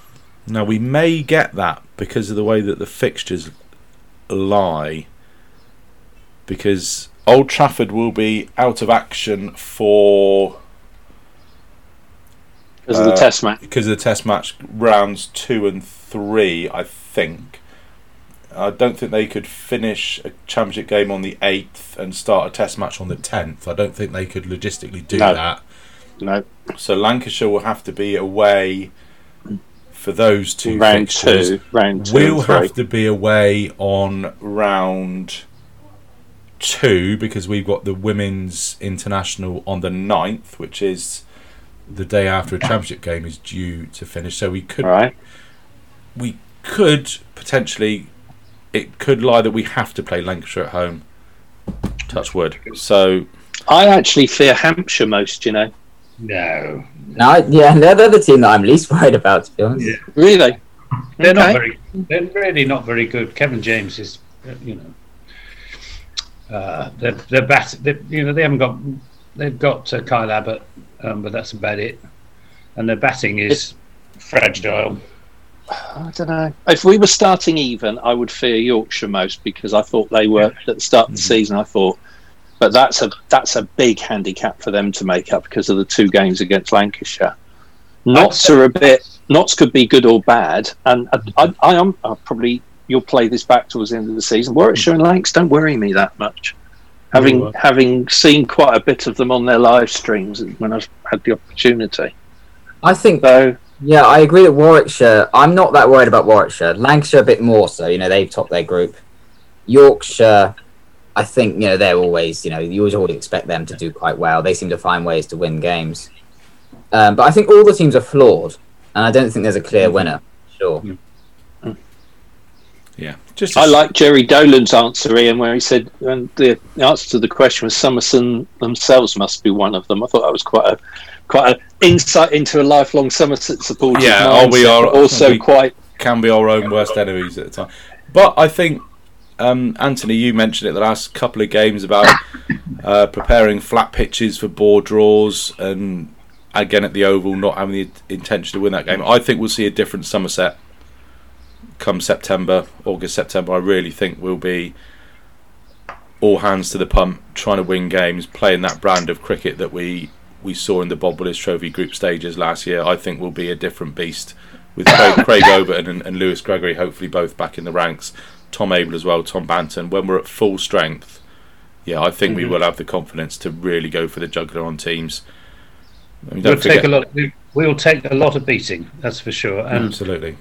now we may get that because of the way that the fixtures lie because Old Trafford will be out of action for Because of the Uh, test match. because of the test match rounds two and three, I think. I don't think they could finish a championship game on the eighth and start a test match on the tenth. I don't think they could logistically do No. that. No. So Lancashire will have to be away for those two Round fixtures. 2. Round 2. We'll have to be away on round two because we've got the women's international on the 9th, which is the day after a championship game is due to finish. So we could Right. we could potentially it could lie that we have to play Lancashire at home. Touch wood. So I actually fear Hampshire most, you know. No, no, yeah, they're, they're the team that I'm least worried about, to be honest. Yeah. Really? they're not very. They're really not very good. Kevin James is, uh, you know, uh, they're they're bat. They, you know, they haven't got. They've got uh, Kyle Abbott, um, but that's about it. And their batting is fragile. I don't know. If we were starting even, I would fear Yorkshire most because I thought they were at the start of the season. I thought, but that's a that's a big handicap for them to make up because of the two games against Lancashire. Notts are a bit. Notts could be good or bad, and I, I, I am I'll probably you'll play this back towards the end of the season. Warwickshire and Lancs don't worry me that much. Having well. having seen quite a bit of them on their live streams when I've had the opportunity. I think So Yeah, I agree that Warwickshire. I'm not that worried about Warwickshire. Lancashire a bit more so. You know, they've topped their group. Yorkshire, I think you know they're always you know you always always expect them to do quite well. They seem to find ways to win games. Um, but I think all the teams are flawed, and I don't think there's a clear winner. Sure. Yeah, just I like Jerry Dolan's answer, Ian, where he said, and the answer to the question was Somerset themselves must be one of them. I thought that was quite a quite an insight into a lifelong Somerset supporter. Yeah, we are- also we- quite. can be our own worst enemies at the time. But I think, um, Anthony, you mentioned it the last couple of games about uh, preparing flat pitches for board draws and again at the Oval not having the intention to win that game. I think we'll see a different Somerset come September, August, September. I really think we'll be all hands to the pump, trying to win games, playing that brand of cricket that we we saw in the Bob Willis Trophy group stages last year. I think will be a different beast with Craig, Craig Overton and, and Lewis Gregory hopefully both back in the ranks. Tom Abell as well, Tom Banton. When we're at full strength, yeah, I think we mm-hmm. will have the confidence to really go for the juggler on teams. I mean, We'll don't take a lot. We, we'll take a lot of beating. That's for sure. And absolutely.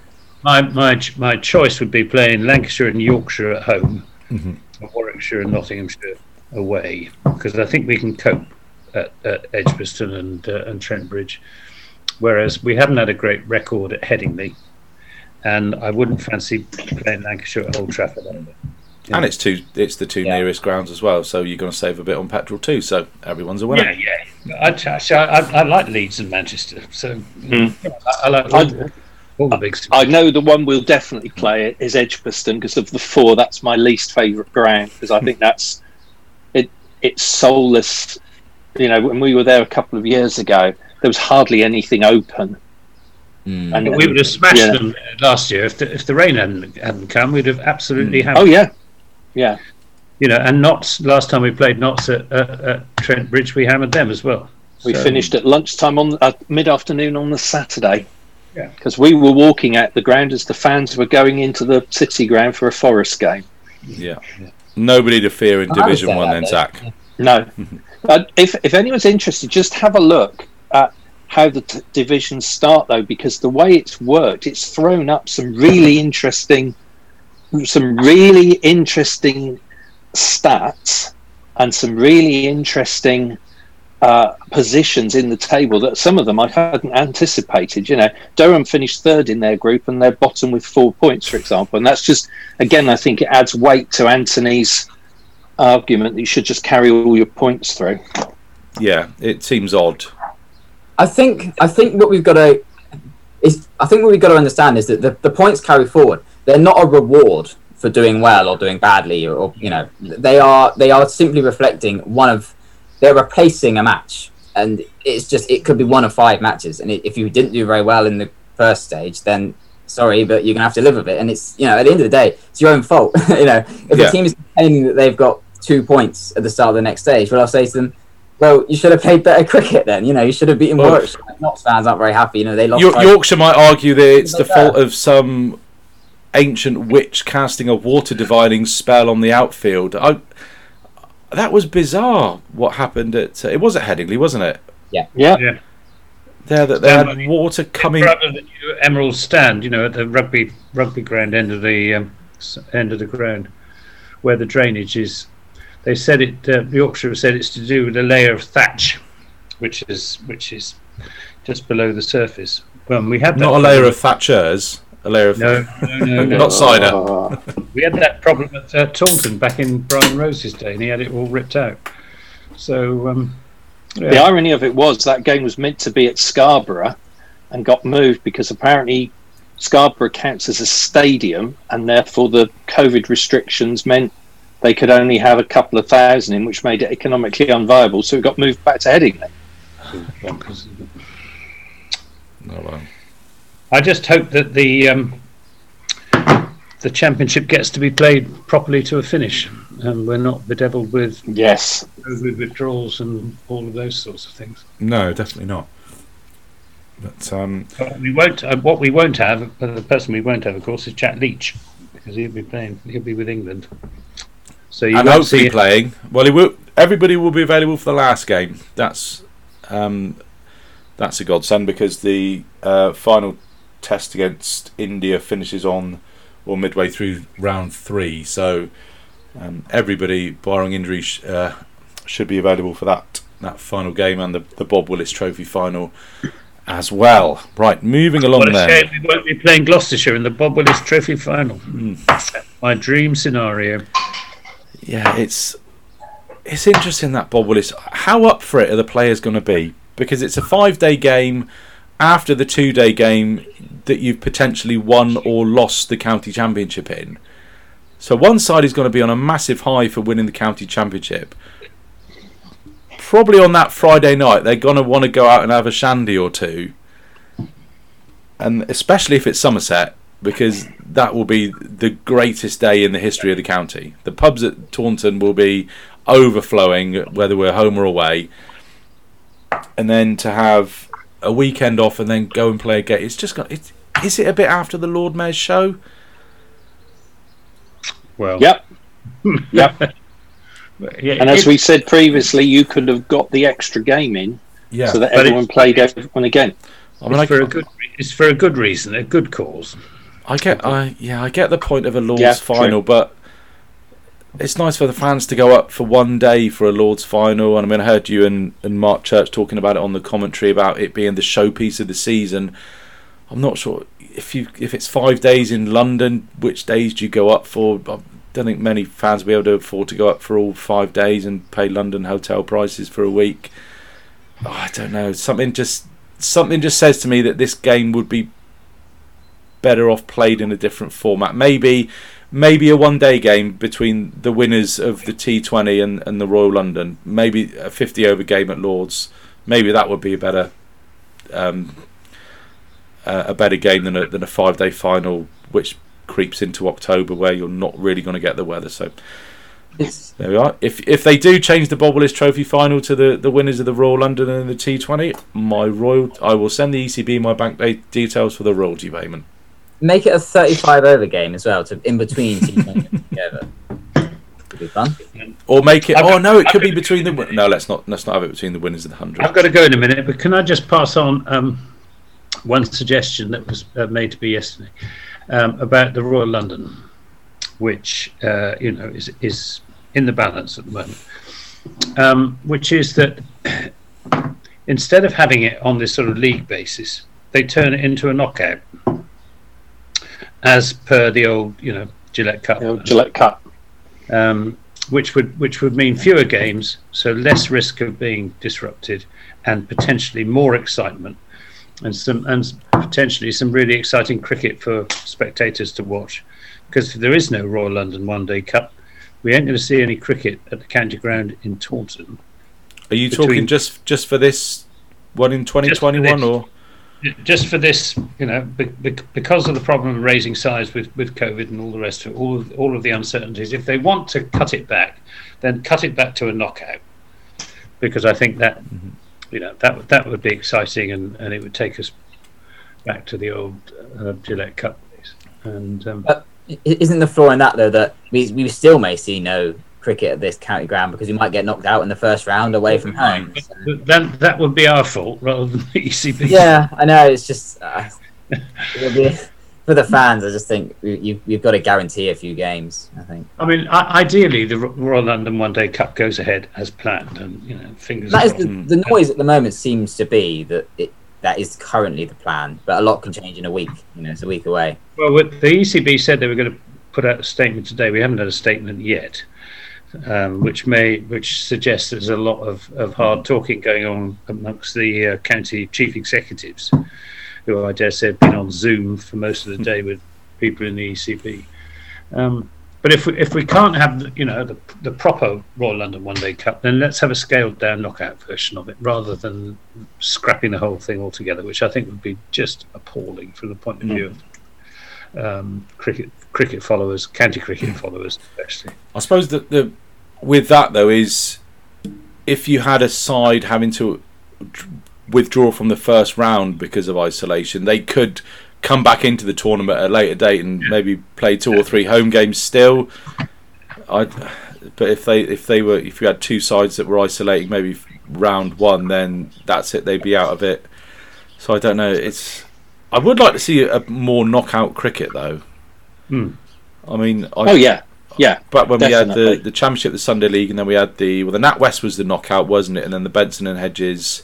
My my my choice would be playing Lancashire and Yorkshire at home, Mhm. and Warwickshire and Nottinghamshire away, because I think we can cope at, at Edgbaston and uh, and Trent Bridge. Whereas we haven't had a great record at Headingley, and I wouldn't fancy playing Lancashire at Old Trafford either. And it's two. It's the two Yeah. nearest grounds as well, so you're going to save a bit on petrol too. So everyone's a winner. Yeah, yeah. I, I, I, I like Leeds and Manchester, so I, I like all, I- the big. I know the one we'll definitely play is Edgbaston because of the four. That's my least favourite ground because I think that's it. It's soulless. You know, when we were there a couple of years ago, there was hardly anything open. Mm. And we would have smashed yeah. them last year if the, if the rain hadn't, hadn't come. We'd have absolutely had, Oh yeah, yeah. you know. And Notts last time we played Notts at, at, at Trent Bridge, we hammered them as well. We So- finished at lunchtime on uh, mid afternoon on the Saturday. Yeah. Because we were walking out the ground as the fans were going into the city ground for a Forest game. Yeah. Nobody to fear in I Division One, then day. Zach. No. but if, if anyone's interested, just have a look at how the t- divisions start, though, because the way it's worked, it's thrown up some really interesting, some really interesting stats and some really interesting uh, positions in the table that some of them I hadn't anticipated. You know, Durham finished third in their group and they're bottom with four points, for example. And that's just, again, I think it adds weight to Anthony's argument that you should just carry all your points through. Yeah, it seems odd. I think I think what we've got to is I think what we've got to understand is that the, the points carry forward. They're not a reward for doing well or doing badly, or, or you know, they are they are simply reflecting one of they're replacing a match, and it's just it could be one of five matches, and if you didn't do very well in the first stage, then sorry, but you're gonna have to live with it. And it's you know at the end of the day, it's your own fault. you know, if Yeah. the team is complaining that they've got two points at the start of the next stage, well, I'll say to them, well, you should have played better cricket then. You know, you should have beaten Well- Warwickshire. Notts fans aren't very happy. You know, they lost. York, Yorkshire might argue that it's the fault of some ancient witch casting a water dividing spell on the outfield. I, that was bizarre. What happened at it was at Headingley, wasn't it? Yeah. Yeah. There that they had water coming. Rather than Emerald stand, you know, at the rugby rugby ground end of the um, end of the ground, where the drainage is. They said it. Uh, Yorkshire said it's to do with a layer of thatch, which is which is just below the surface. Well, we had that Not a layer of Thatchers, a layer of No, no, no, no. not cider. We had that problem at uh, Taunton back in Brian Rose's day, and he had it all ripped out. So, um, The irony of it was that game was meant to be at Scarborough and got moved because apparently Scarborough counts as a stadium and therefore the COVID restrictions meant they could only have a couple of thousand in, which made it economically unviable. So it got moved back to Headingley. bonkers. Oh, well. I just hope that the um, the championship gets to be played properly to a finish, and we're not bedeviled with Yes. COVID withdrawals and all of those sorts of things. No, definitely not. But um, We won't. Uh, what we won't have, uh, the person we won't have, of course, is Jack Leach because he'll be playing. He'll be with England. So you and won't hopefully see. playing. Well, he will, everybody will be available for the last game. That's um, that's a godsend because the uh, final test against India finishes on or midway through round three. So um, everybody, barring injury, sh- uh, should be available for that that final game and the, the Bob Willis Trophy final as well. Right, moving along What a shame we won't be playing Gloucestershire in the Bob Willis Trophy final. Hmm. My dream scenario. Yeah, it's it's interesting that Bob Willis. How up for it are the players going to be? Because it's a five day game after the two day game that you've potentially won or lost the county championship in. So one side is going to be on a massive high for winning the county championship. Probably on that Friday night, they're going to want to go out and have a shandy or two, and especially if it's Somerset, because that will be the greatest day in the history of the county. The pubs at Taunton will be overflowing, whether we're home or away. And then to have a weekend off and then go and play a game, it's just got. It's, is it a bit after the Lord Mayor's show? Well, Yep. Yep. yeah, And as we said previously, you could have got the extra game in Yeah, so that But everyone played everyone again. I mean, it's I, for a good. It's for a good reason, a good cause. I get, I yeah, I get the point of a Lord's Yeah, final, but it's nice for the fans to go up for one day for a Lord's final. And I mean, I heard you and, and Mark Church talking about it on the commentary about it being the showpiece of the season. I'm not sure if you if it's five days in London, which days do you go up for? I don't think many fans will be able to afford to go up for all five days and pay London hotel prices for a week. Oh, I don't know. Something just something just says to me that this game would be better off played in a different format. Maybe maybe a one day game between the winners of the T20 and, and the Royal London. Maybe a 50 over game at Lords. Maybe that would be a better um, uh, a better game than a, than a five day final, which creeps into October where you're not really going to get the weather. So It's, there we are. If if they do change the Bob Willis Trophy final to the, the winners of the Royal London and the T20, my royal I will send the ECB my bank details for the royalty payment. Make it a 35 over game as well, to in between teams together. Could be fun. Or make it. I've oh got- no, it I've could be between the. win- No, let's not. Let's not have it between the winners of the hundred. I've got to go in a minute, but can I just pass on um, one suggestion that was uh, made to me yesterday um, about the Royal London, which uh, you know is is in the balance at the moment, um, which is that instead of having it on this sort of league basis, they turn it into a knockout, as per the old you know Gillette Cup You know, Gillette Cup. um, which would which would mean fewer games, so less risk of being disrupted, and potentially more excitement, and some and potentially some really exciting cricket for spectators to watch. Because if there is no Royal London One Day Cup, we ain't going to see any cricket at the county ground in Taunton. Are you between- talking just just for this one in twenty twenty one or? Just for this, you know, be, be, because of the problem of raising size with, with COVID and all the rest of it, all of, all of the uncertainties, if they want to cut it back, then cut it back to a knockout. Because I think that, you know, that that would be exciting and, and it would take us back to the old uh, Gillette Cup days. And um, I- Isn't the flaw in that though that we we still may see no cricket at this county ground because you might get knocked out in the first round away from home. So- then that would be our fault rather than the ECB. Yeah, I know. It's just uh, be, for the fans. I just think you, you've got to guarantee a few games. I think I mean, ideally, the Royal London One Day Cup goes ahead as planned, and you know, fingers that is the, the noise at the moment seems to be that it that is currently the plan, but a lot can change in a week. You know, it's a week away. Well, the ECB said they were going to put out a statement today. We haven't had a statement yet, um, which may which suggests there's a lot of, of hard talking going on amongst the uh, county chief executives, who I dare say have been on Zoom for most of the day with people in the ECB. Um, but if we, if we can't have the- you know the, the proper Royal London One Day Cup, then let's have a scaled down knockout version of it rather than scrapping the whole thing altogether, which I think would be just appalling from the point of view of um, cricket cricket followers, county cricket followers, especially. I suppose that the with that though is if you had a side having to withdraw from the first round because of isolation, they could come back into the tournament at a later date and maybe play two or three home games still. I, but if they if they were if you had two sides that were isolating maybe round one, then that's it. They'd be out of it. So I don't know. It's I would like to see a more knockout cricket though. Hmm. I mean, I, Oh yeah, yeah. But when we had the, the championship, the Sunday League, and then we had the well, the Nat West was the knockout, wasn't it? And then the Benson and Hedges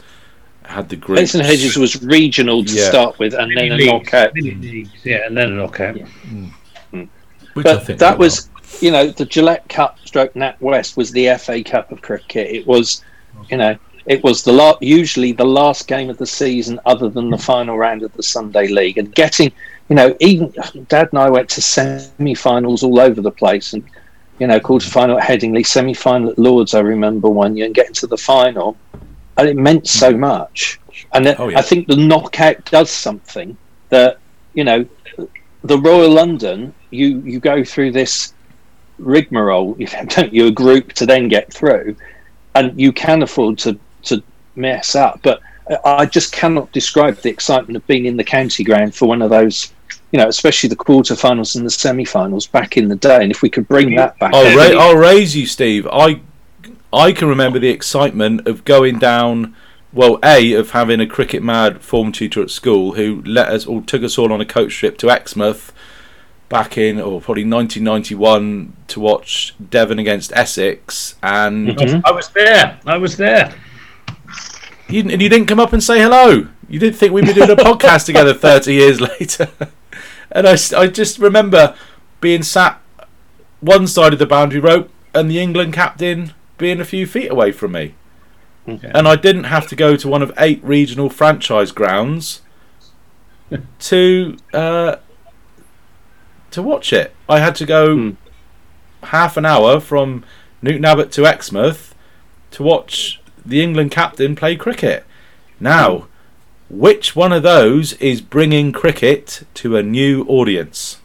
had the group. Benson Hedges was regional to Yeah. start with, and then a knockout. leagues, yeah, and then a knockout. Yeah. Mm. Mm. Which I But that they was, you know, the Gillette Cup stroke Nat West was the FA Cup of cricket. It was, you know, it was the la- usually the last game of the season, other than the final round of the Sunday League, and getting, you know, even Dad and I went to semi-finals all over the place, and you know, quarter-final at Headingley, semi-final at Lords. I remember one year, and getting to the final, and it meant so mm. much. And then Oh, yeah. I think the knockout does something that you know the Royal London, you you go through this rigmarole, you don't you a group to then get through, and you can afford to to mess up. But I- I just cannot describe the excitement of being in the county ground for one of those, you know, especially the quarterfinals and the semi-finals back in the day. And if we could bring that back, I'll, ra- I'll raise you, Steve. I I can remember the excitement of going down. Well, a of having a cricket mad form tutor at school who let us or took us all on a coach trip to Exmouth back in or probably 1991 to watch Devon against Essex, and Mhm. I was there. I was there. You, and you didn't come up and say hello. You didn't think we'd be doing a podcast together 30 years later. and I, I just remember being sat one side of the boundary rope and the England captain being a few feet away from me. And I didn't have to go to one of eight regional franchise grounds to uh, to watch it. I had to go Hmm. half an hour from Newton Abbot to Exmouth to watch the England captain play cricket. Now, which one of those is bringing cricket to a new audience?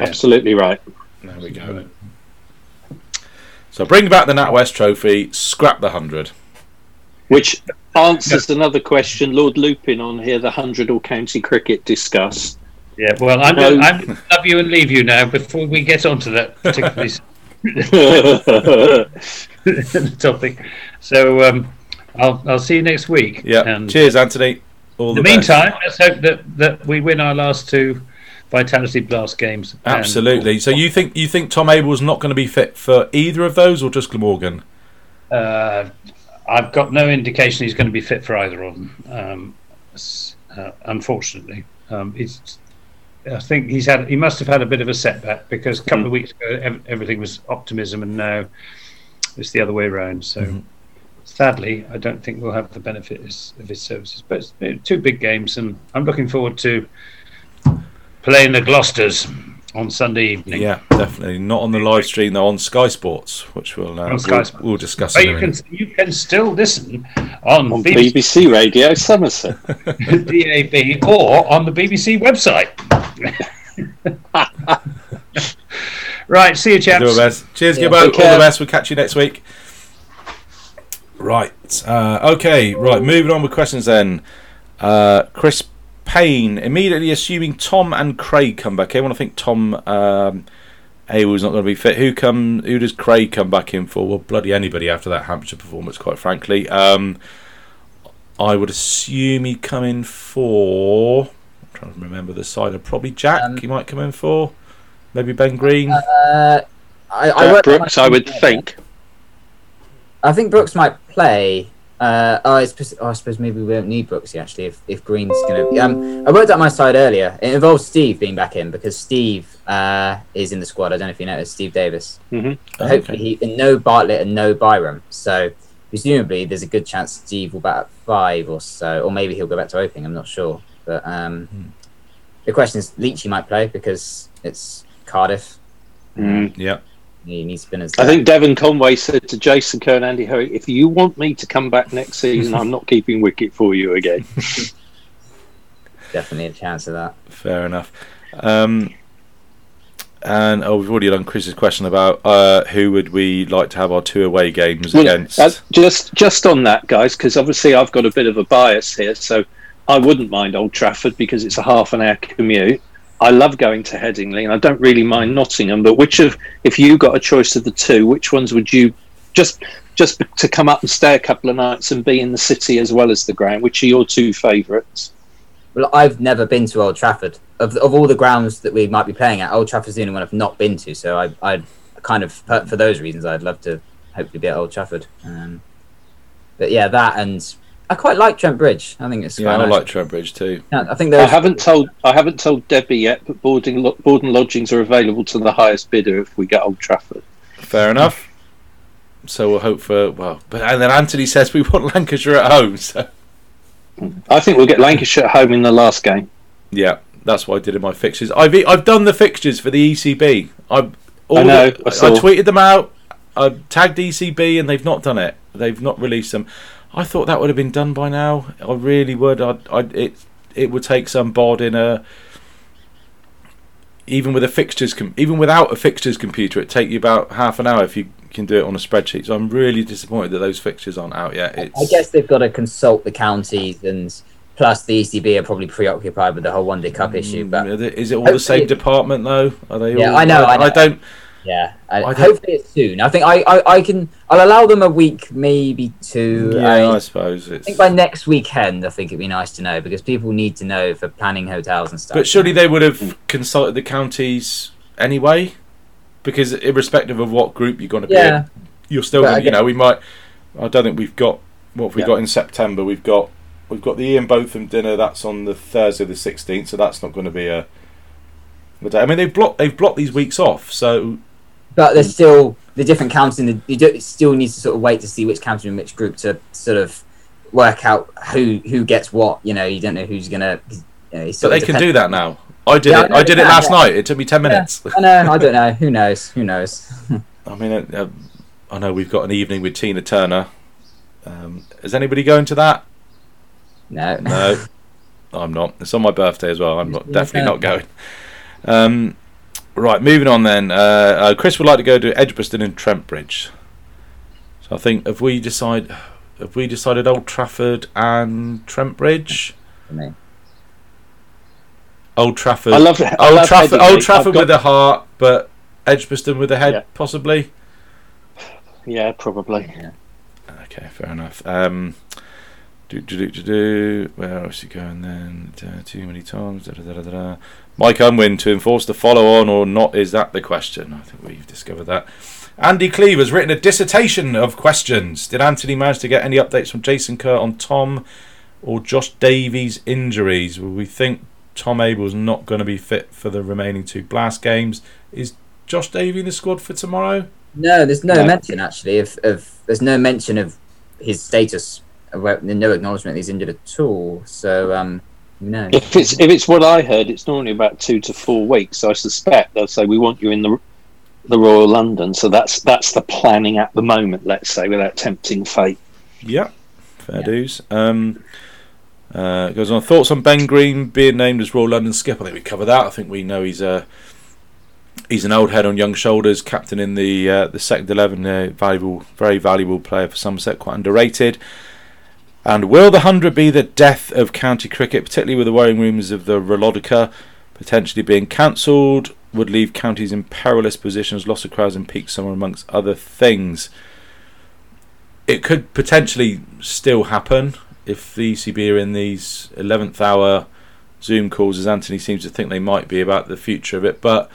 absolutely right. There we go. So bring back the NatWest Trophy, scrap the hundred. Which answers another question. Lord Lupin on here, the hundred all county cricket discuss. Yeah, well, I'm No. going I'm to love you and leave you now before we get onto that particularly topic. So um, I'll I'll see you next week. Yeah. Cheers, Anthony. All in the, the best. meantime, let's hope that, that we win our last two Vitality Blast games. And- Absolutely. So you think you think Tom Abell's not going to be fit for either of those, or just Glamorgan? Uh, I've got no indication he's going to be fit for either of them. Um, uh, unfortunately, um, it's. I think he's had. He must have had a bit of a setback because a couple of weeks ago ev- everything was optimism, and now it's the other way around. So, sadly, I don't think we'll have the benefit is- of his services. But it's two big games, and I'm looking forward to playing the Gloucesters on Sunday evening. Yeah, definitely not on the live stream though. On Sky Sports, which we'll uh, On we'll, Sports. we'll discuss. But you can you can still listen on, on BBC BBC Radio Somerset. DAB or on the BBC website. right, see you, chaps. Do our best. Cheers, Yeah, Gibbo. All care. the best. We'll catch you next week. Right. Uh, okay. Right. Moving on with questions then. Uh, Chris Payne immediately assuming Tom and Craig come back in. Well, I think Tom um, Abell's not going to be fit. Who come? Who does Craig come back in for? Well, bloody anybody after that Hampshire performance. Quite frankly, um, I would assume he'd come in for. I'm trying to remember the side. of Probably Jack. Um, he might come in for. Maybe Ben Green. Uh, I, I Jack worked out Brooks, I would think. I think Brooks might play. Uh, oh, I suppose, oh, I suppose maybe we don't need Brooksy actually if, if Green's going to. Um, I worked out my side earlier. It involves Steve being back in because Steve uh, is in the squad. I don't know if you noticed Steve Davies. Mhm. Hopefully, he and no Bartlett and no Byrom. So presumably, there's a good chance Steve will bat at five or so, or maybe he'll go back to opening. I'm not sure, but um, the question is, Leachy might play because it's Cardiff. Mm. Yeah. He needs spinners. I think Devon Conway said to Jason Kerr and Andy Hurry, if you want me to come back next season, I'm not keeping wicket for you again. definitely a chance of that. Fair enough. Um, And oh, we've already done Chris's question about uh, who would we like to have our two away games Well, against. uh, just just on that, guys, because obviously I've got a bit of a bias here, so I wouldn't mind Old Trafford because it's a half an hour commute. I love going to Headingley, and I don't really mind Nottingham. But which of, if you got a choice of the two, which ones would you just just to come up and stay a couple of nights and be in the city as well as the ground? Which are your two favourites? Well, I've never been to Old Trafford. Of, of all the grounds that we might be playing at, Old Trafford's the only one I've not been to. So I, I kind of, for those reasons, I'd love to hopefully be at Old Trafford. Um, but yeah, that and I quite like Trent Bridge. I think it's yeah, quite I nice. like Trent Bridge too. Yeah, I think I haven't told I haven't told Debbie yet, but boarding lo- board and lodgings are available to the highest bidder if we get Old Trafford. Fair enough. So we'll hope for well, but and then Anthony says we want Lancashire at home. So I think we'll get Lancashire at home in the last game. yeah, that's what I did in my fixtures. I've I've done the fixtures for the ECB. I've all I know, the- I saw. tweeted them out. I tagged ECB and they've not done it. They've not released them. I thought that would have been done by now. I really would. I I it it would take some bod in a even with a fixtures com- even without a fixtures computer it'd take you about half an hour if you can do it on a spreadsheet so i'm really disappointed that those fixtures aren't out yet it's I guess they've got to consult the counties, and plus the ECB are probably preoccupied with the whole One Day Cup issue. But Mm, is it all the same department though are they Yeah, all, I know, I know. don't yeah, I, I hopefully it's soon. I think I, I, I can. I'll allow them a week, maybe two. yeah I, i suppose I think by next weekend, I think it'd be nice to know because people need to know for planning hotels and stuff. but surely they would have consulted the counties anyway because irrespective of what group you're going to be in you're still gonna, you know we might i don't think we've got what have we Yeah. got in september we've got we've got the ian botham dinner that's on the thursday the 16th so that's not going to be a a i mean they've blocked they've blocked these weeks off so but there's still the different counties. In the, you do, still need to sort of wait to see which county and which group to sort of work out who who gets what. You know, you don't know who's gonna. You know, but they can do that now i did Yeah, it know i they did it can, last yeah. night it took me 10 minutes I know. I don't know. Who knows? Who knows? i mean uh, uh, i know we've got an evening with tina turner um, is anybody going to that No. No, I'm not. It's on my birthday as well. I'm not, definitely not going. Um, right, moving on then. Uh, uh, Chris would like to go to Edgbaston and Trent Bridge. So I think have we decide have we decided Old Trafford and Trent Bridge? Me. Old Trafford. I love it. I Old love Trafford. Old Trafford got- with the heart, but Edgbaston with the head, Yeah. possibly. yeah, probably. Okay, fair enough. Um, do, do, do, do, do. Where else you going then? Uh, too many times. Da, da, da, da, da. Mike Unwin to enforce the follow on or not? Is that the question? I think we've discovered that. Andy Cleve has written a dissertation of questions. Did Anthony manage to get any updates from Jason Kerr on Tom or Josh Davey's injuries? Well, we think Tom Abell's not going to be fit for the remaining two Blast games. Is Josh Davey in the squad for tomorrow? No, there's no, No. mention actually of, of there's no mention of his status. Of where- No acknowledgement that he's injured at all. So um, no. If it's if it's what I heard, it's normally about two to four weeks. So I suspect they'll say we want you in the the Royal London. So that's that's the planning at the moment. Let's say without tempting fate. Yeah, fair Yeah. dues. Um, uh, goes on. Thoughts on Ben Green being named as Royal London skip? I think we covered that. I think we know he's a he's an old head on young shoulders, captain in the uh, the second eleven. Uh, valuable, very valuable player for Somerset, quite underrated. And will the hundred be the death of county cricket, particularly with the worrying rumours of the Rolodica potentially being cancelled? Would leave counties in perilous positions, loss of crowds in peak summer, amongst other things it could potentially still happen if the ECB are in these 11th hour Zoom calls, as Anthony seems to think they might be about the future of it. But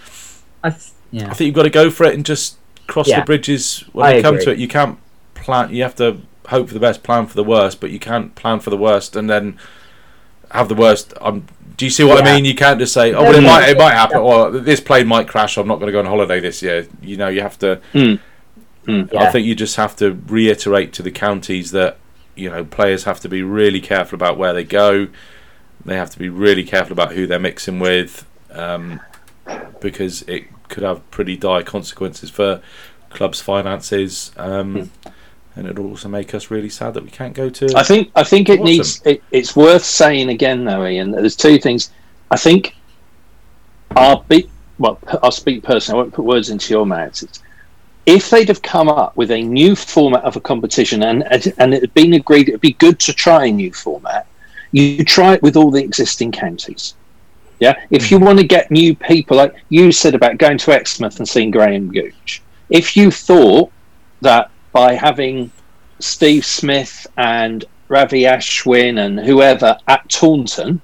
I th- yeah. I think you've got to go for it and just cross Yeah. the bridges when I they come agree. to it. You can't plan. You have to hope for the best, plan for the worst, but you can't plan for the worst and then have the worst. Um, do you see what I mean? You can't just say, "Oh, well, it might, it might happen," or "This plane might crash. I'm not going to go on holiday this year." You know, you have to. Mm. I Yeah. think you just have to reiterate to the counties that you know players have to be really careful about where they go. They have to be really careful about who they're mixing with, um, because it could have pretty dire consequences for clubs' finances, um, and it'll also make us really sad that we can't go to. I think I think it Awesome. needs. It, it's worth saying again though, Ian. that There's two things. I think our be well, I'll speak personally. I won't put words into your mouths. It's, if they'd have come up with a new format of a competition and and it had been agreed it'd be good to try a new format, you try it with all the existing counties. Yeah, if you hmm. want to get new people, like you said about going to Exmouth and seeing Graham Gooch, if you thought that by having Steve Smith and Ravi Ashwin and whoever at Taunton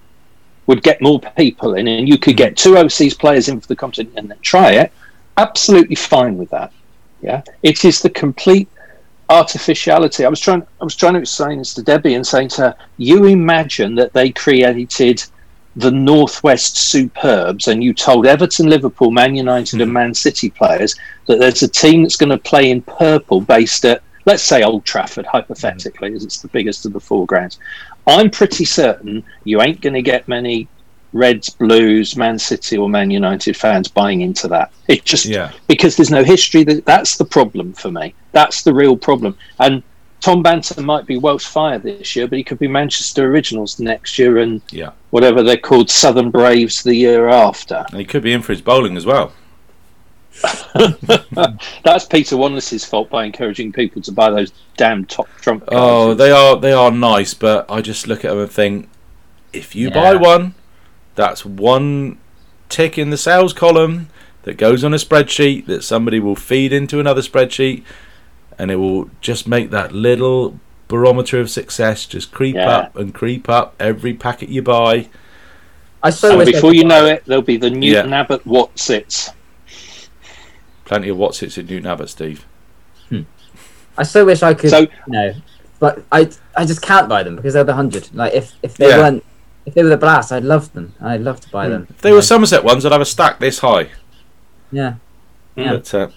would get more people in, and you could get two overseas players in for the competition and then try it, absolutely fine with that. Yeah, it is the complete artificiality. I was trying. I was trying to explain this to Debbie and saying to her, "You imagine that they created." The Northwest Superbs, and you told Everton, Liverpool, Man United, and hmm. Man City players that there's a team that's going to play in purple based at, let's say, Old Trafford, hypothetically, as it's the biggest of the four grounds. I'm pretty certain you ain't going to get many Reds, Blues, Man City, or Man United fans buying into that. It just Yeah. because there's no history. That that's the problem for me. That's the real problem. And Tom Banton might be Welsh Fire this year, but he could be Manchester Originals next year, and Yeah. whatever they're called, Southern Braves the year after. And he could be in for his bowling as well. That's Peter Wanless's fault by encouraging people to buy those damn top trump cards. Oh, they are they are nice, but I just look at them and think, if you buy one, that's one tick in the sales column that goes on a spreadsheet that somebody will feed into another spreadsheet, and it will just make that little barometer of success just creep Yeah. up and creep up every packet you buy. I so and wish before you buy know it, there'll be the Newton Yeah. Abbot Watsits. Plenty of what's it's in Newton Abbot, Steve. I so wish I could. So- you know, but I I just can't buy them because they're the hundred. Like if if they Yeah. weren't if they were the blast, I'd love them. I'd love to buy them. If they were Somerset ones, I'd have a stack this high. Yeah. Yeah. But uh,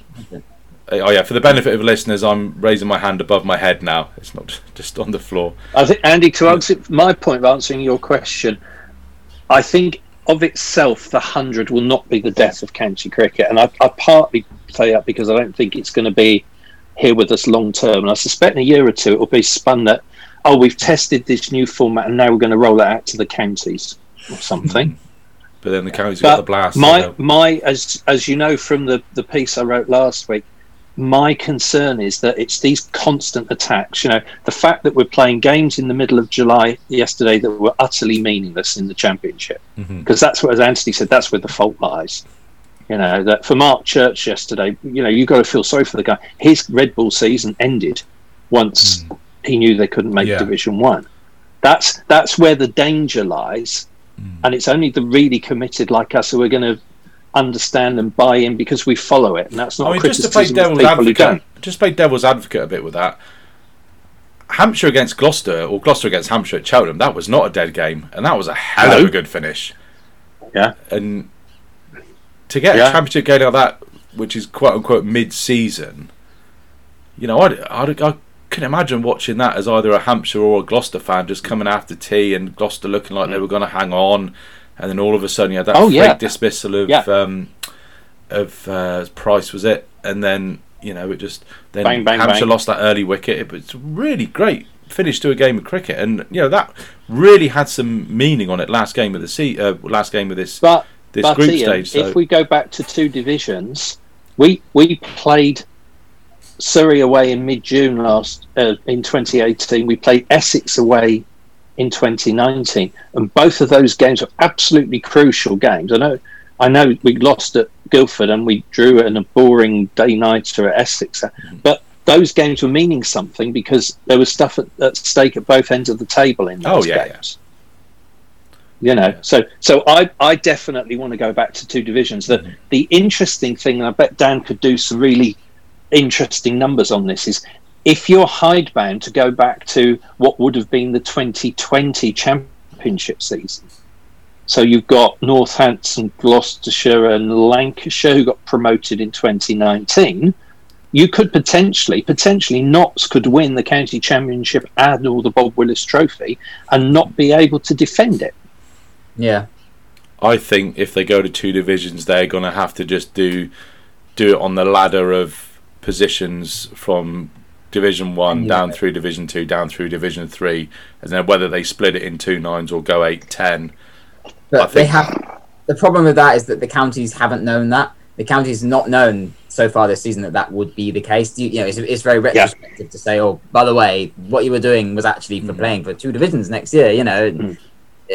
oh yeah, for the benefit of listeners, I'm raising my hand above my head now. It's not just on the floor. I think, Andy, to answer my point of answering your question, I think of itself, the 100 will not be the death of county cricket. And I, I partly say that because I don't think it's going to be here with us long term. And I suspect in a year or two, it will be spun that, oh, we've tested this new format and now we're going to roll it out to the counties or something. But then the county's got the blast. my my as as you know from the the piece I wrote last week, my concern is that it's these constant attacks. You know, the fact that we're playing games in the middle of July yesterday that were utterly meaningless in the championship, Mhm. because that's what, as Anthony said, that's where the fault lies. You know that for Mark Church yesterday, you know you've got to feel sorry for the guy. His red ball season ended once he knew they couldn't make Yeah. Division One. That's that's where the danger lies, Mm. and it's only the really committed like us who are going to understand and buy in because we follow it, and that's not I mean, just to play devil's people who don't. advocate, just play devil's advocate a bit with that. Hampshire against Gloucester, or Gloucester against Hampshire at Cheltenham, that was not a dead game, and that was a hell of a good finish. Yeah. And to get Yeah. a championship game like that, which is quote unquote mid-season, you know, I, I, I couldn't imagine watching that as either a Hampshire or a Gloucester fan just coming after tea and Gloucester looking like they mm. were going to hang on, and then all of a sudden you had that Oh, fake yeah. dismissal of Yeah. um, of uh, Price was it, and then you know it just then Bang, bang, Hampshire bang. lost that early wicket. It was really great finish to a game of cricket, and you know that really had some meaning on it. Last game of the se- uh, last game of this But this but group Ian, stage. So if we go back to two divisions, we we played Surrey away in mid June last uh, in 2018. We played Essex away in 2019, and both of those games were absolutely crucial games. I know. I know we lost at Guildford and we drew in a boring day nighter at Essex, Mm-hmm. but those games were meaning something because there was stuff at, at stake at both ends of the table in Oh, those yeah, yeah. games you know so so i i definitely want to go back to two divisions the the interesting thing and i bet dan could do some really interesting numbers on this is if you're hidebound to go back to what would have been the 2020 championship season so you've got northampton gloucestershire and lancashire who got promoted in 2019 you could potentially potentially Notts could win the county championship and all the Bob Willis Trophy and not be able to defend it. Yeah. I think if they go to two divisions, they're going to have to just do do it on the ladder of positions from Division One Yeah. down through Division Two, down through Division Three, and then whether they split it in two nines or go eight ten. But I they have the problem with that is that the counties haven't known that. The counties not known so far this season that that would be the case. You, you know, it's, it's very retrospective to say, oh, by the way, what you were doing was actually for playing for two divisions next year. You know, Mm.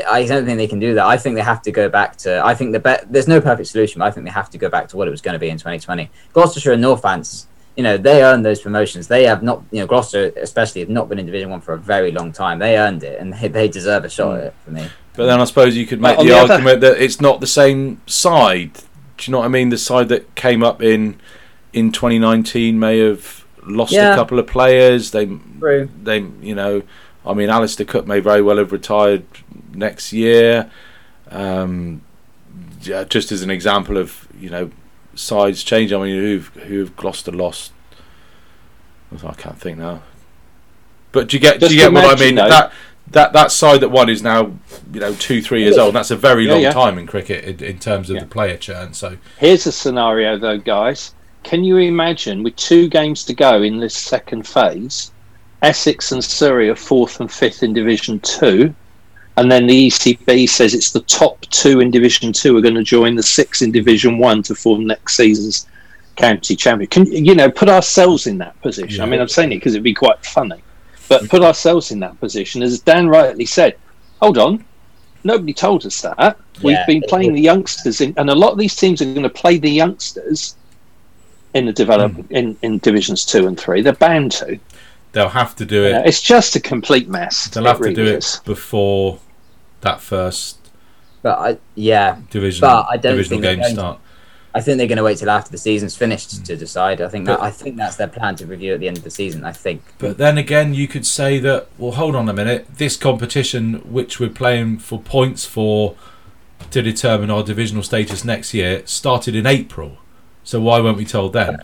I don't think they can do that. I think they have to go back to. I think the be- there's no perfect solution. But I think they have to go back to what it was going to be in 2020. Gloucestershire and Northants, you know, they earned those promotions. They have not, you know, Gloucester especially have not been in Division One for a very long time. They earned it, and they, they deserve a shot at it for me. But then I suppose you could make But the, the other- argument that it's not the same side. Do you know what I mean? The side that came up in in 2019 may have lost Yeah. a couple of players. They True. they you know, I mean, Alastair Cook may very well have retired next year. Um, yeah, just as an example of you know sides change. I mean, who've who've Gloucester lost? I can't think now. But do you get Just do you get what I mean? though- That that that side that won is now you know two three years old. That's a very Yeah, long yeah. time in cricket in, in terms of Yeah. the player churn. So Here's a scenario, though, guys. Can you imagine, with two games to go in this second phase, Essex and Surrey are fourth and fifth in Division Two, and then the ECB says it's the top two in Division Two are going to join the six in Division One to form next season's county champion. Can you know put ourselves in that position? I mean, I'm saying it because it'd be quite funny, but put ourselves in that position, as Dan rightly said. Hold on, nobody told us that. We've been playing the youngsters, in, and a lot of these teams are going to play the youngsters in the develop Hmm. in, in divisions two and three. They're bound to. they'll have to do You it. know, it's just a complete mess. They'll have to do it before that first But I, yeah, division But I don't divisional think game start. I think they're going to wait till after the season's finished Hmm. to decide. I think that I think that's their plan to review at the end of the season. I think. But then again, you could say that. Well, hold on a minute. This competition, which we're playing for points for, to determine our divisional status next year, started in April. So why weren't we told then?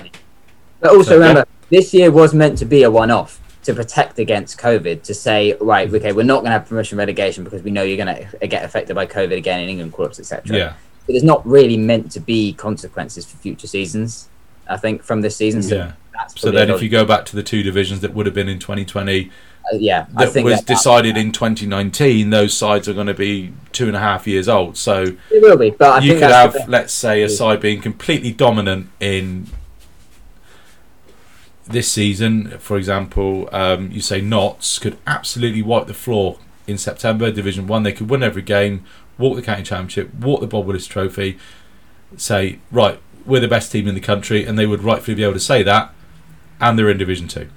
But also So- remember, this year was meant to be a one-off to protect against COVID. To say, right, okay, we're not going to have promotion relegation because we know you're going to get affected by COVID again in England clubs, etc. Yeah, But there's not really meant to be consequences for future seasons. I think from this season. So yeah. that's So then, if you go back to the two divisions that would have been in 2020, uh, yeah, I that think was that- that- decided in 2019, those sides are going to be two and a half years old. So It will be, but I you think could have, let's say, a side being completely dominant in this season. For example, um, you say Notts could absolutely wipe the floor in September, Division One. They could win every game, walk the county championship, walk the Bob Willis Trophy. Say right, we're the best team in the country, and they would rightfully be able to say that, and they're in Division Two.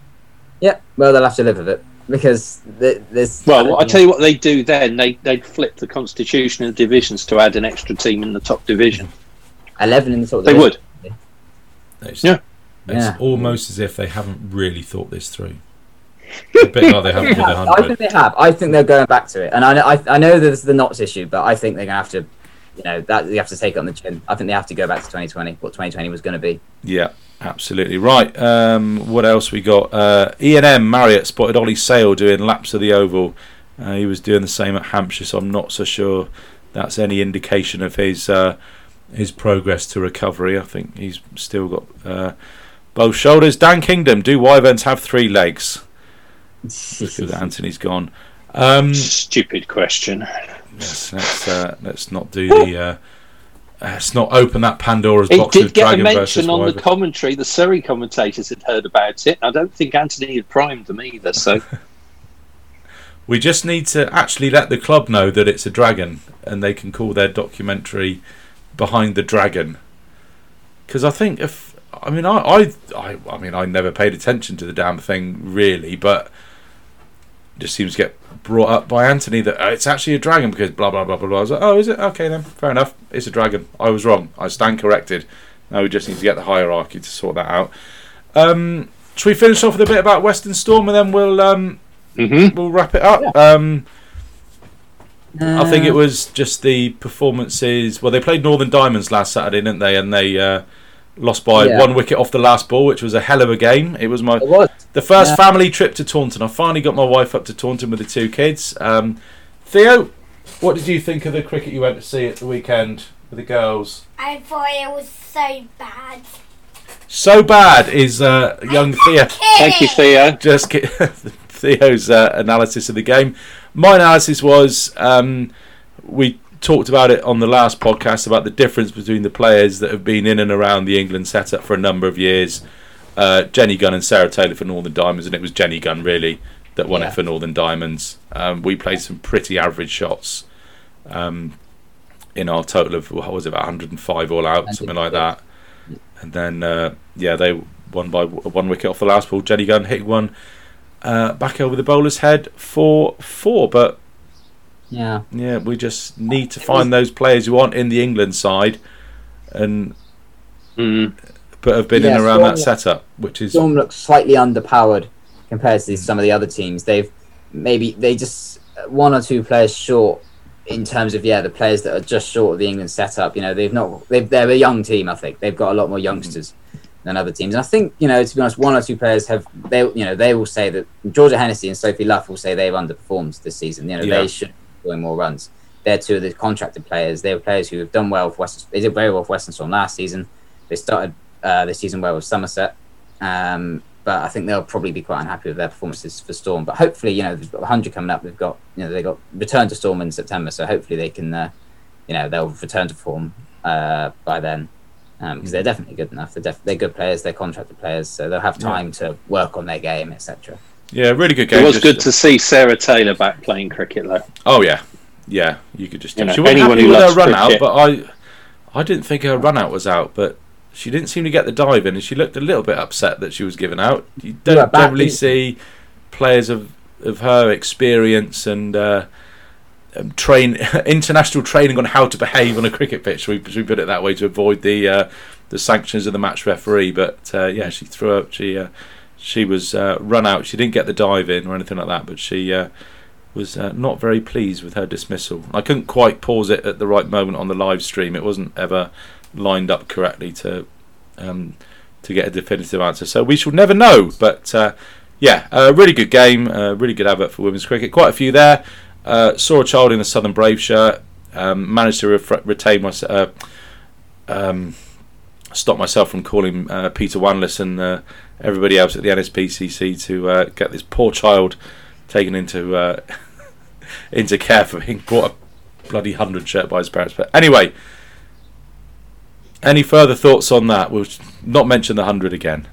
Yeah, well, they'll have to live with it because th- there's. Well, I tell you what they do then. They they'd flip the constitution of the divisions to add an extra team in the top division. eleven in the sort of They would. It's, Yeah. It's Yeah. almost as if they haven't really thought this through. A bit like they haven't with the I think they have. I think they're going back to it, and I know, I, I know there's the Notts issue, but I think they're going to have to, you know, that you have to take it on the chin. I think they have to go back to 2020, what 2020 was going to be. Yeah, absolutely right. Um, what else we got? Uh, E and M Marriott spotted Ollie Sale doing laps of the oval. Uh, he was doing the same at Hampshire, so I'm not so sure that's any indication of his uh, his progress to recovery. I think he's still got uh, both shoulders. Dan Kingdom, do Wyverns have three legs? Because Anthony's gone. Um, Stupid question. let's let's, uh, let's not do the. Uh, let's not open that Pandora's It box did of get a Dragon versus mention on the commentary. The Surrey commentators had heard about it. I don't think Anthony had primed them either. So We just need to actually let the club know that it's a dragon, and they can call their documentary "Behind the Dragon." Because I think if I mean I, I I I mean I never paid attention to the damn thing really, but it just seems to get brought up by Anthony that oh, it's actually a dragon because blah blah blah blah blah. I was like, oh, is it? Okay then, fair enough. It's a dragon. I was wrong. I stand corrected. Now we just need to get the hierarchy to sort that out. Um, should we finish off with a bit about Western Storm and then we'll um, Mhm. we'll wrap it up. Um, I think Uh, it was just the performances. Well, they played Northern Diamonds last Saturday, didn't they? And they uh, lost by Yeah. one wicket off the last ball, which was a hell of a game. It was my It was. the first Yeah. family trip to Taunton. I finally got my wife up to Taunton with the two kids. Um, Theo, what did you think of the cricket you went to see at the weekend with the girls? I thought it was so bad. So bad is uh, young Theo. thank you, Theo. just get Theo's uh, analysis of the game. My analysis was um, we talked about it on the last podcast about the difference between the players that have been in and around the England setup for a number of years. Uh, Jenny Gunn and Sarah Taylor for Northern Diamonds, and it was Jenny Gunn really that won Yeah. it for Northern Diamonds. Um, we played some pretty average shots um, in our total of what was it about 105 all out, something like that. And then uh, yeah, they won by one wicket off the last ball. Jenny Gunn hit one uh, back over the bowler's head for four, but Yeah. yeah, we just need to find those players who aren't in the England side and Mm. but have been in Yeah, and around Storm- that setup, which is Storm looks slightly underpowered compared to some of the other teams. They've maybe they just one or two players short in terms of yeah the players that are just short of the England setup. You know they've not they've, they're a young team. I think they've got a lot more youngsters than other teams. And I think you know to be honest, one or two players have they you know they will say that Georgia Hennessy and Sophie Luff will say they've underperformed this season. You know Yeah. they should more runs. They're two of the contracted players. They were players who have done well for Western. They did very well for Western Storm last season. They started uh, the season well with Somerset. Um, but I think they'll probably be quite unhappy with their performances for Storm. But hopefully, you know, they've got 100 coming up. They've got, you know, they got return to Storm in September. So hopefully they can, uh, you know, they'll return to form uh, by then because they're definitely good enough. They're, def- they're good players. They're contracted players, so they'll have time to work on their game, etc. yeah, really good game. It was just- good to see Sarah Taylor back playing cricket, though. Oh yeah, yeah. You could just You know, she wasn't anyone happy who with her loves run out, cricket- but I I didn't think her run out was out, but she didn't seem to get the dive in, and she looked a little bit upset that she was given out. You don't back generally in- see players of of her experience and. Uh, um, train international training on how to behave on a cricket pitch. We, we put it that way to avoid the uh, the sanctions of the match referee. But uh, yeah, she threw up. She uh, she was uh, run out. She didn't get the dive in or anything like that. But she uh, was uh, not very pleased with her dismissal. I couldn't quite pause it at the right moment on the live stream. It wasn't ever lined up correctly to um, to get a definitive answer. So we shall never know. But uh, yeah, a really good game. Really good advert for women's cricket. Quite a few there. Uh, saw a child in a Southern Brave shirt. Um, managed to ref- retain my. Uh, um, stop myself from calling uh, Peter Wanless and uh, everybody else at the NSPCC to uh, get this poor child taken into uh, into care for being brought a bloody hundred shirt by his parents. But anyway, any further thoughts on that? We'll not mention the hundred again.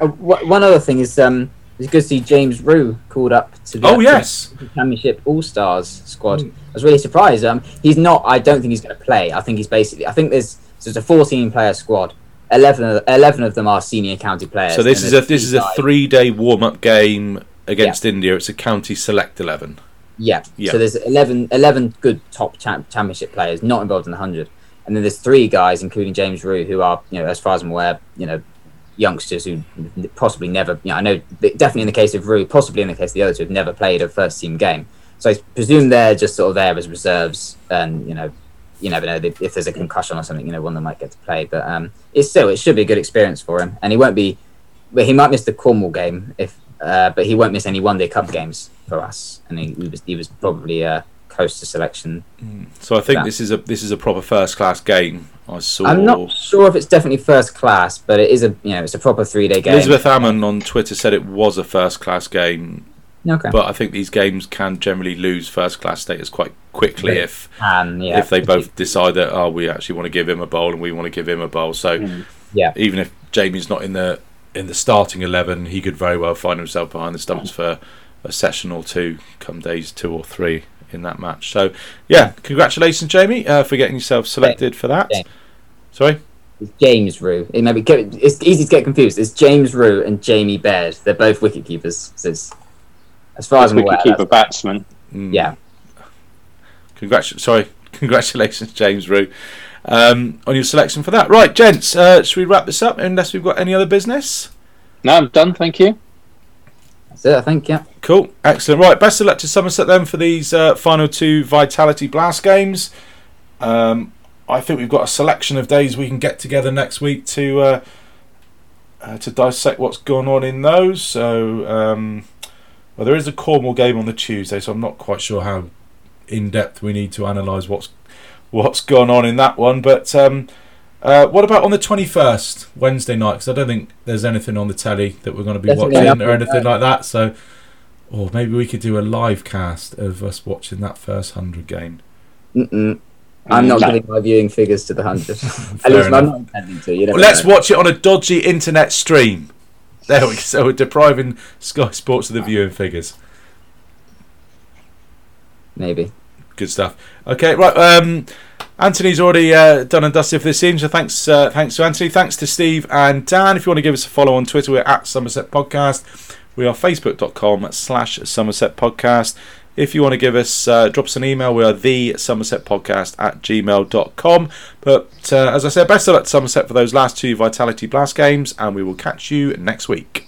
Uh, one other thing is, um, it's good to see James Rew called up to the Oh yes, Championship All Stars squad. I was really surprised. Um, he's not. I don't think he's going to play. I think he's basically. I think there's so it's a 14 player squad. 11 of, 11 of them are senior county players. so this is a this is a three day warm up game against India. It's a county select eleven. Yeah. Yeah. So there's 11, 11 good top cha- championship players not involved in the hundred, and then there's three guys, including James Rew, who are you know as far as I'm aware, you know, youngsters who possibly never. You know, I know definitely in the case of Rew, possibly in the case of the others who have never played a first team game. So I presume they're just sort of there as reserves, and you know, you never know if there's a concussion or something. You know, one of them might get to play, but um, it's still it should be a good experience for him, and he won't be. But he might miss the Cornwall game if, uh, but he won't miss any one day cup games for us, and he, he was he was probably uh, close to selection. So I think this is a this is a proper first class game. I saw I'm not sure if it's definitely first class, but it is a you know it's a proper three day game. Elizabeth Ammon on Twitter said it was a first class game, okay, but I think these games can generally lose first class status quite quickly if and yeah, if they both decide that oh we actually want to give him a bowl and we want to give him a bowl. So Mm. Yeah. even if Jamie's not in the in the starting eleven, he could very well find himself behind the stumps for a session or two, come days two or three in that match. So yeah, congratulations, Jamie, uh, for getting yourself selected for that. Yeah. Sorry. It's James Rew. It maybe get, it's easy to get confused. It's James Rew and Jamie Baird. They're both wicket keepers. So as far as we aware, could keep a that's- batsman. Mm. yeah. Congrats, sorry, congratulations, James Rew, um, on your selection for that. Right, gents, uh, should we wrap this up unless we've got any other business? No, I'm done. Thank you. That's it. I think yeah. Cool, excellent. Right, best of luck to Somerset then for these uh, final two Vitality Blast games. Um, I think we've got a selection of days we can get together next week to uh, uh, to dissect what's going on in those. So, um, well, there is a Cornwall game on the Tuesday, so I'm not quite sure how in depth we need to analyse what's what's gone on in that one. But um, uh, what about on the 21st, Wednesday night? Because I don't think there's anything on the telly that we're going to be Definitely watching or anything like that. So, or maybe we could do a live cast of us watching that first hundred game. Mm-mm. I'm not No. giving my viewing figures to the hundred. At least I'm not intending to. You never Let's know. watch it on a dodgy internet stream. There we go. So we're depriving Sky Sports of the viewing figures. Maybe. Good stuff. Okay, right. Um, Anthony's already uh, done and dusted for this season, so thanks, uh, thanks to Anthony. Thanks to Steve and Dan. If you want to give us a follow on Twitter, we're at Somerset Podcast. We are facebook.com slash Somerset Podcast. If you want to give us, uh, drop us an email, we are the Somerset Podcast at gmail.com. But uh, as I said, best of luck to Somerset for those last two Vitality Blast games, and we will catch you next week.